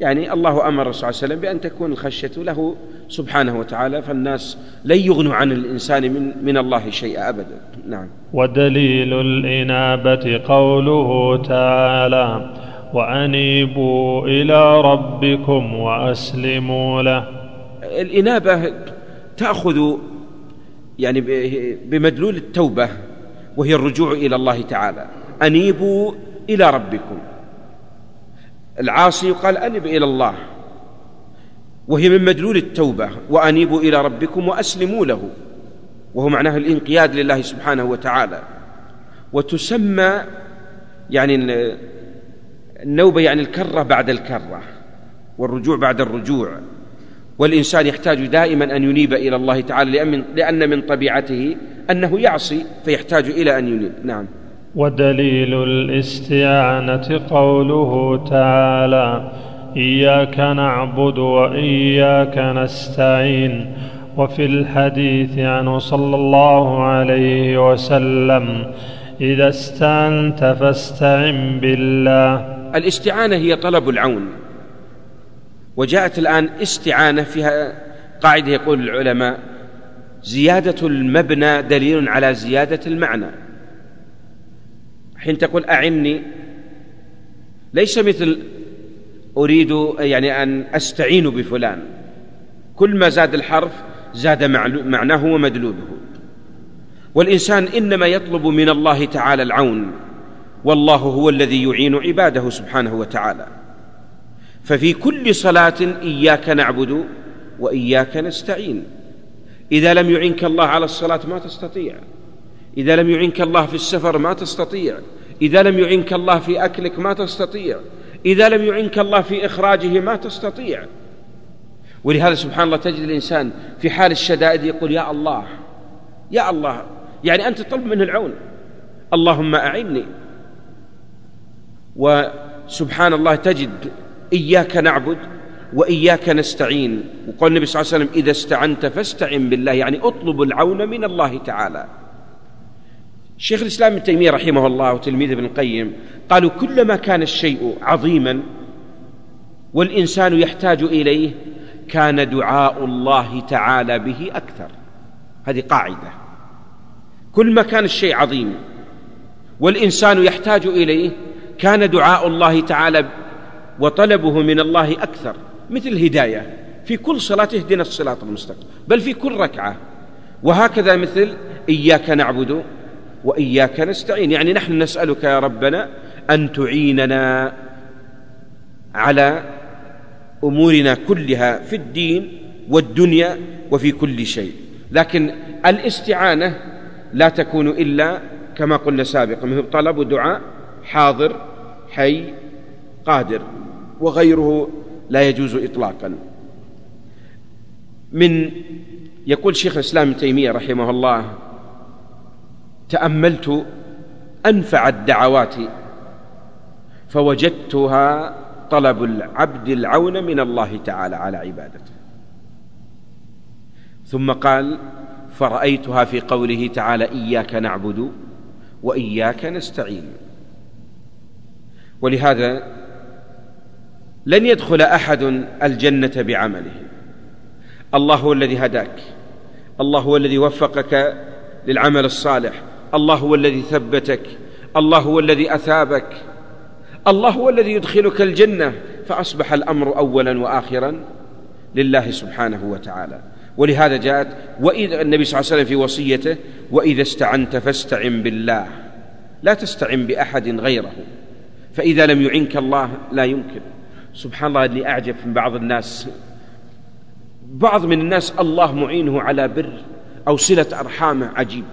S3: يعني الله أمر الرسول صلى الله عليه وسلم بأن تكون الخشية له سبحانه وتعالى فالناس لن يغنوا عن الإنسان من, من الله شيئا أبدا. نعم.
S4: ودليل الإنابة قوله تعالى وأنيبوا إلى ربكم وأسلموا له.
S3: الإنابة تأخذ يعني بمدلول التوبة وهي الرجوع إلى الله تعالى. أنيبوا إلى ربكم. العاصي يقال أنب إلى الله وهي من مدلول التوبة وأنيبوا إلى ربكم وأسلموا له وهو معناه الانقياد لله سبحانه وتعالى. وتسمى يعني النوبة يعني الكرة بعد الكرة والرجوع بعد الرجوع. والإنسان يحتاج دائما أن ينيب إلى الله تعالى لأن من طبيعته أنه يعصي فيحتاج إلى أن ينيب. نعم.
S4: ودليل الاستعانة قوله تعالى إياك نعبد وإياك نستعين. وفي الحديث عنه صلى الله عليه وسلم إذا استعنت فاستعن بالله.
S3: الاستعانة هي طلب العون. وجاءت الآن استعانة فيها قاعدة يقول العلماء زيادة المبنى دليل على زيادة المعنى. حين تقول أعني. ليس مثل أريد يعني أن أستعين بفلان. كل ما زاد الحرف زاد معناه ومدلوله. والإنسان إنما يطلب من الله تعالى العون. والله هو الذي يعين عباده سبحانه وتعالى. ففي كل صلاة إياك نعبد وإياك نستعين. إذا لم يعنك الله على الصلاة ما تستطيع. إذا لم يعنك الله في السفر ما تستطيع. إذا لم يعنك الله في أكلك ما تستطيع. إذا لم يعنك الله في إخراجه ما تستطيع. ولهذا سبحان الله تجد الإنسان في حال الشدائد يقول يا الله يا الله يعني أنت تطلب منه العون. اللهم أعني. وسبحان الله تجد إياك نعبد وإياك نستعين. وقال النبي صلى الله عليه وسلم إذا استعنت فاستعن بالله يعني أطلب العون من الله تعالى. شيخ الإسلام ابن تيمية رحمه الله وتلميذ ابن القيم قالوا كلما كان الشيء عظيما والإنسان يحتاج إليه كان دعاء الله تعالى به أكثر. هذه قاعدة. كل ما كان الشيء عظيم والإنسان يحتاج إليه كان دعاء الله تعالى وطلبه من الله أكثر. مثل الهداية. في كل صلاه اهدنا الصراط المستقيم. بل في كل ركعة. وهكذا مثل إياك نعبد وإياك نستعين. يعني نحن نسألك يا ربنا أن تعيننا على أمورنا كلها في الدين والدنيا وفي كل شيء. لكن الاستعانة لا تكون إلا كما قلنا سابقا مثل طلب ودعاء حاضر حي قادر وغيره لا يجوز اطلاقا. من يقول شيخ الإسلام ابن تيمية رحمه الله تأملت أنفع الدعوات فوجدتها طلب العبد العون من الله تعالى على عبادته. ثم قال فرأيتها في قوله تعالى إياك نعبد وإياك نستعين. ولهذا لن يدخل أحد الجنة بعمله. الله هو الذي هداك الله هو الذي وفقك للعمل الصالح الله هو الذي ثبتك الله هو الذي أثابك الله هو الذي يدخلك الجنة فأصبح الأمر أولا وآخرا لله سبحانه وتعالى. ولهذا جاءت وإذا النبي صلى الله عليه وسلم في وصيته وإذا استعنت فاستعن بالله لا تستعن بأحد غيره فإذا لم يعنك الله لا يمكن. سبحان الله اللي أعجب من بعض الناس بعض من الناس الله معينه على بر أو صلة أرحامه عجيب.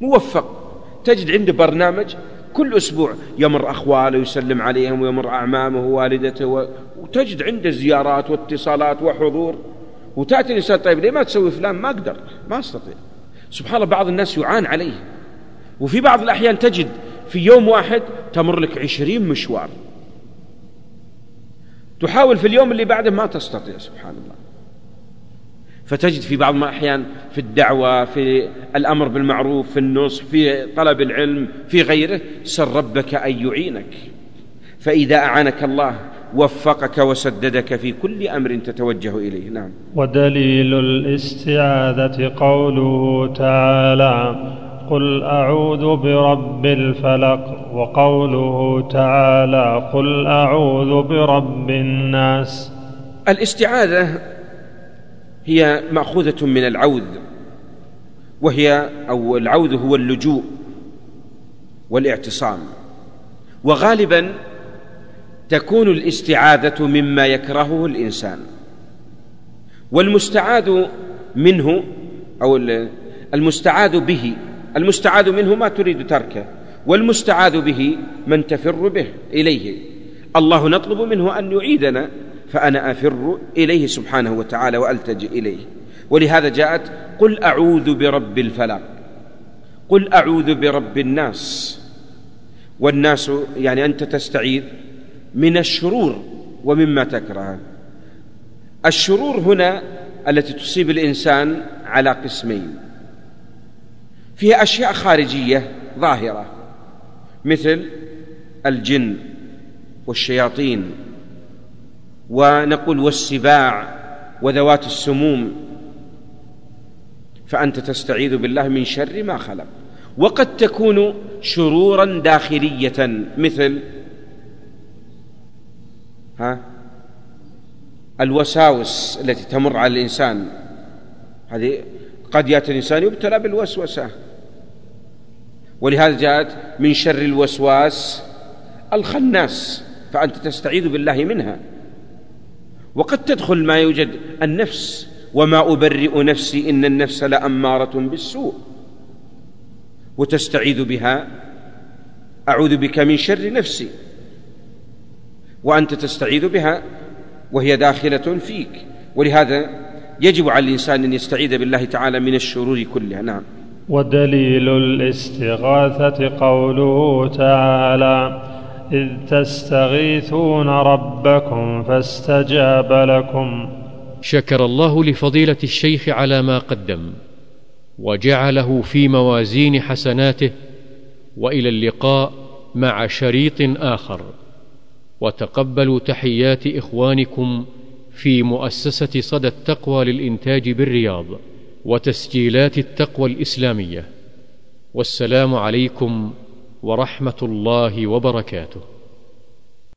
S3: موفق. تجد عنده برنامج كل أسبوع يمر أخواله يسلم عليهم ويمر أعمامه ووالدته و... وتجد عنده زيارات واتصالات وحضور. وتأتي الإنسان طيب ليه ما تسوي فلان؟ ما أقدر ما أستطيع. سبحان الله بعض الناس يعان عليه. وفي بعض الأحيان تجد في يوم واحد تمر لك عشرين مشوار. تحاول في اليوم اللي بعده ما تستطيع سبحان الله. فتجد في بعض الأحيان في الدعوة في الأمر بالمعروف في النصح في طلب العلم في غيره سر ربك أن يعينك. فإذا أعانك الله وفقك وسددك في كل أمر تتوجه إليه. نعم.
S4: ودليل الاستعاذة قوله تعالى قل أعوذ برب الفلق وقوله تعالى قل أعوذ برب الناس.
S3: الاستعاذة هي مأخوذة من العوذ وهي أو العوذ هو اللجوء والاعتصام. وغالبا تكون الاستعاذة مما يكرهه الإنسان. والمستعاذ منه أو المستعاذ به المستعاذ منه ما تريد تركه. والمستعاذ به من تفر به إليه. الله نطلب منه أن يعيدنا فأنا أفر إليه سبحانه وتعالى وألتجئ إليه. ولهذا جاءت قل أعوذ برب الفلق قل أعوذ برب الناس. والناس يعني أنت تستعيذ من الشرور ومما تكره. الشرور هنا التي تصيب الإنسان على قسمين. فيها أشياء خارجية ظاهرة مثل الجن والشياطين ونقول والسباع وذوات السموم. فأنت تستعيذ بالله من شر ما خلق. وقد تكون شرورا داخلية مثل ها الوساوس التي تمر على الإنسان. هذه قد يأتي الإنسان يبتلى بالوسوسة. ولهذا جاءت من شر الوسواس الخناس فأنت تستعيذ بالله منها. وقد تدخل ما يوجد النفس. وما أبرئ نفسي إن النفس لأمارة بالسوء. وتستعيذ بها. أعوذ بك من شر نفسي. وأنت تستعيذ بها. وهي داخلة فيك. ولهذا يجب على الإنسان أن يستعيذ بالله تعالى من الشرور كلها. نعم.
S4: ودليل الاستغاثة قوله تعالى إذ تستغيثون ربكم فاستجاب لكم.
S5: شكر الله لفضيلة الشيخ على ما قدم وجعله في موازين حسناته وإلى اللقاء مع شريط آخر. وتقبلوا تحيات إخوانكم في مؤسسة صدى التقوى للإنتاج بالرياض وتسجيلات التقوى الإسلامية. والسلام عليكم ورحمة الله وبركاته.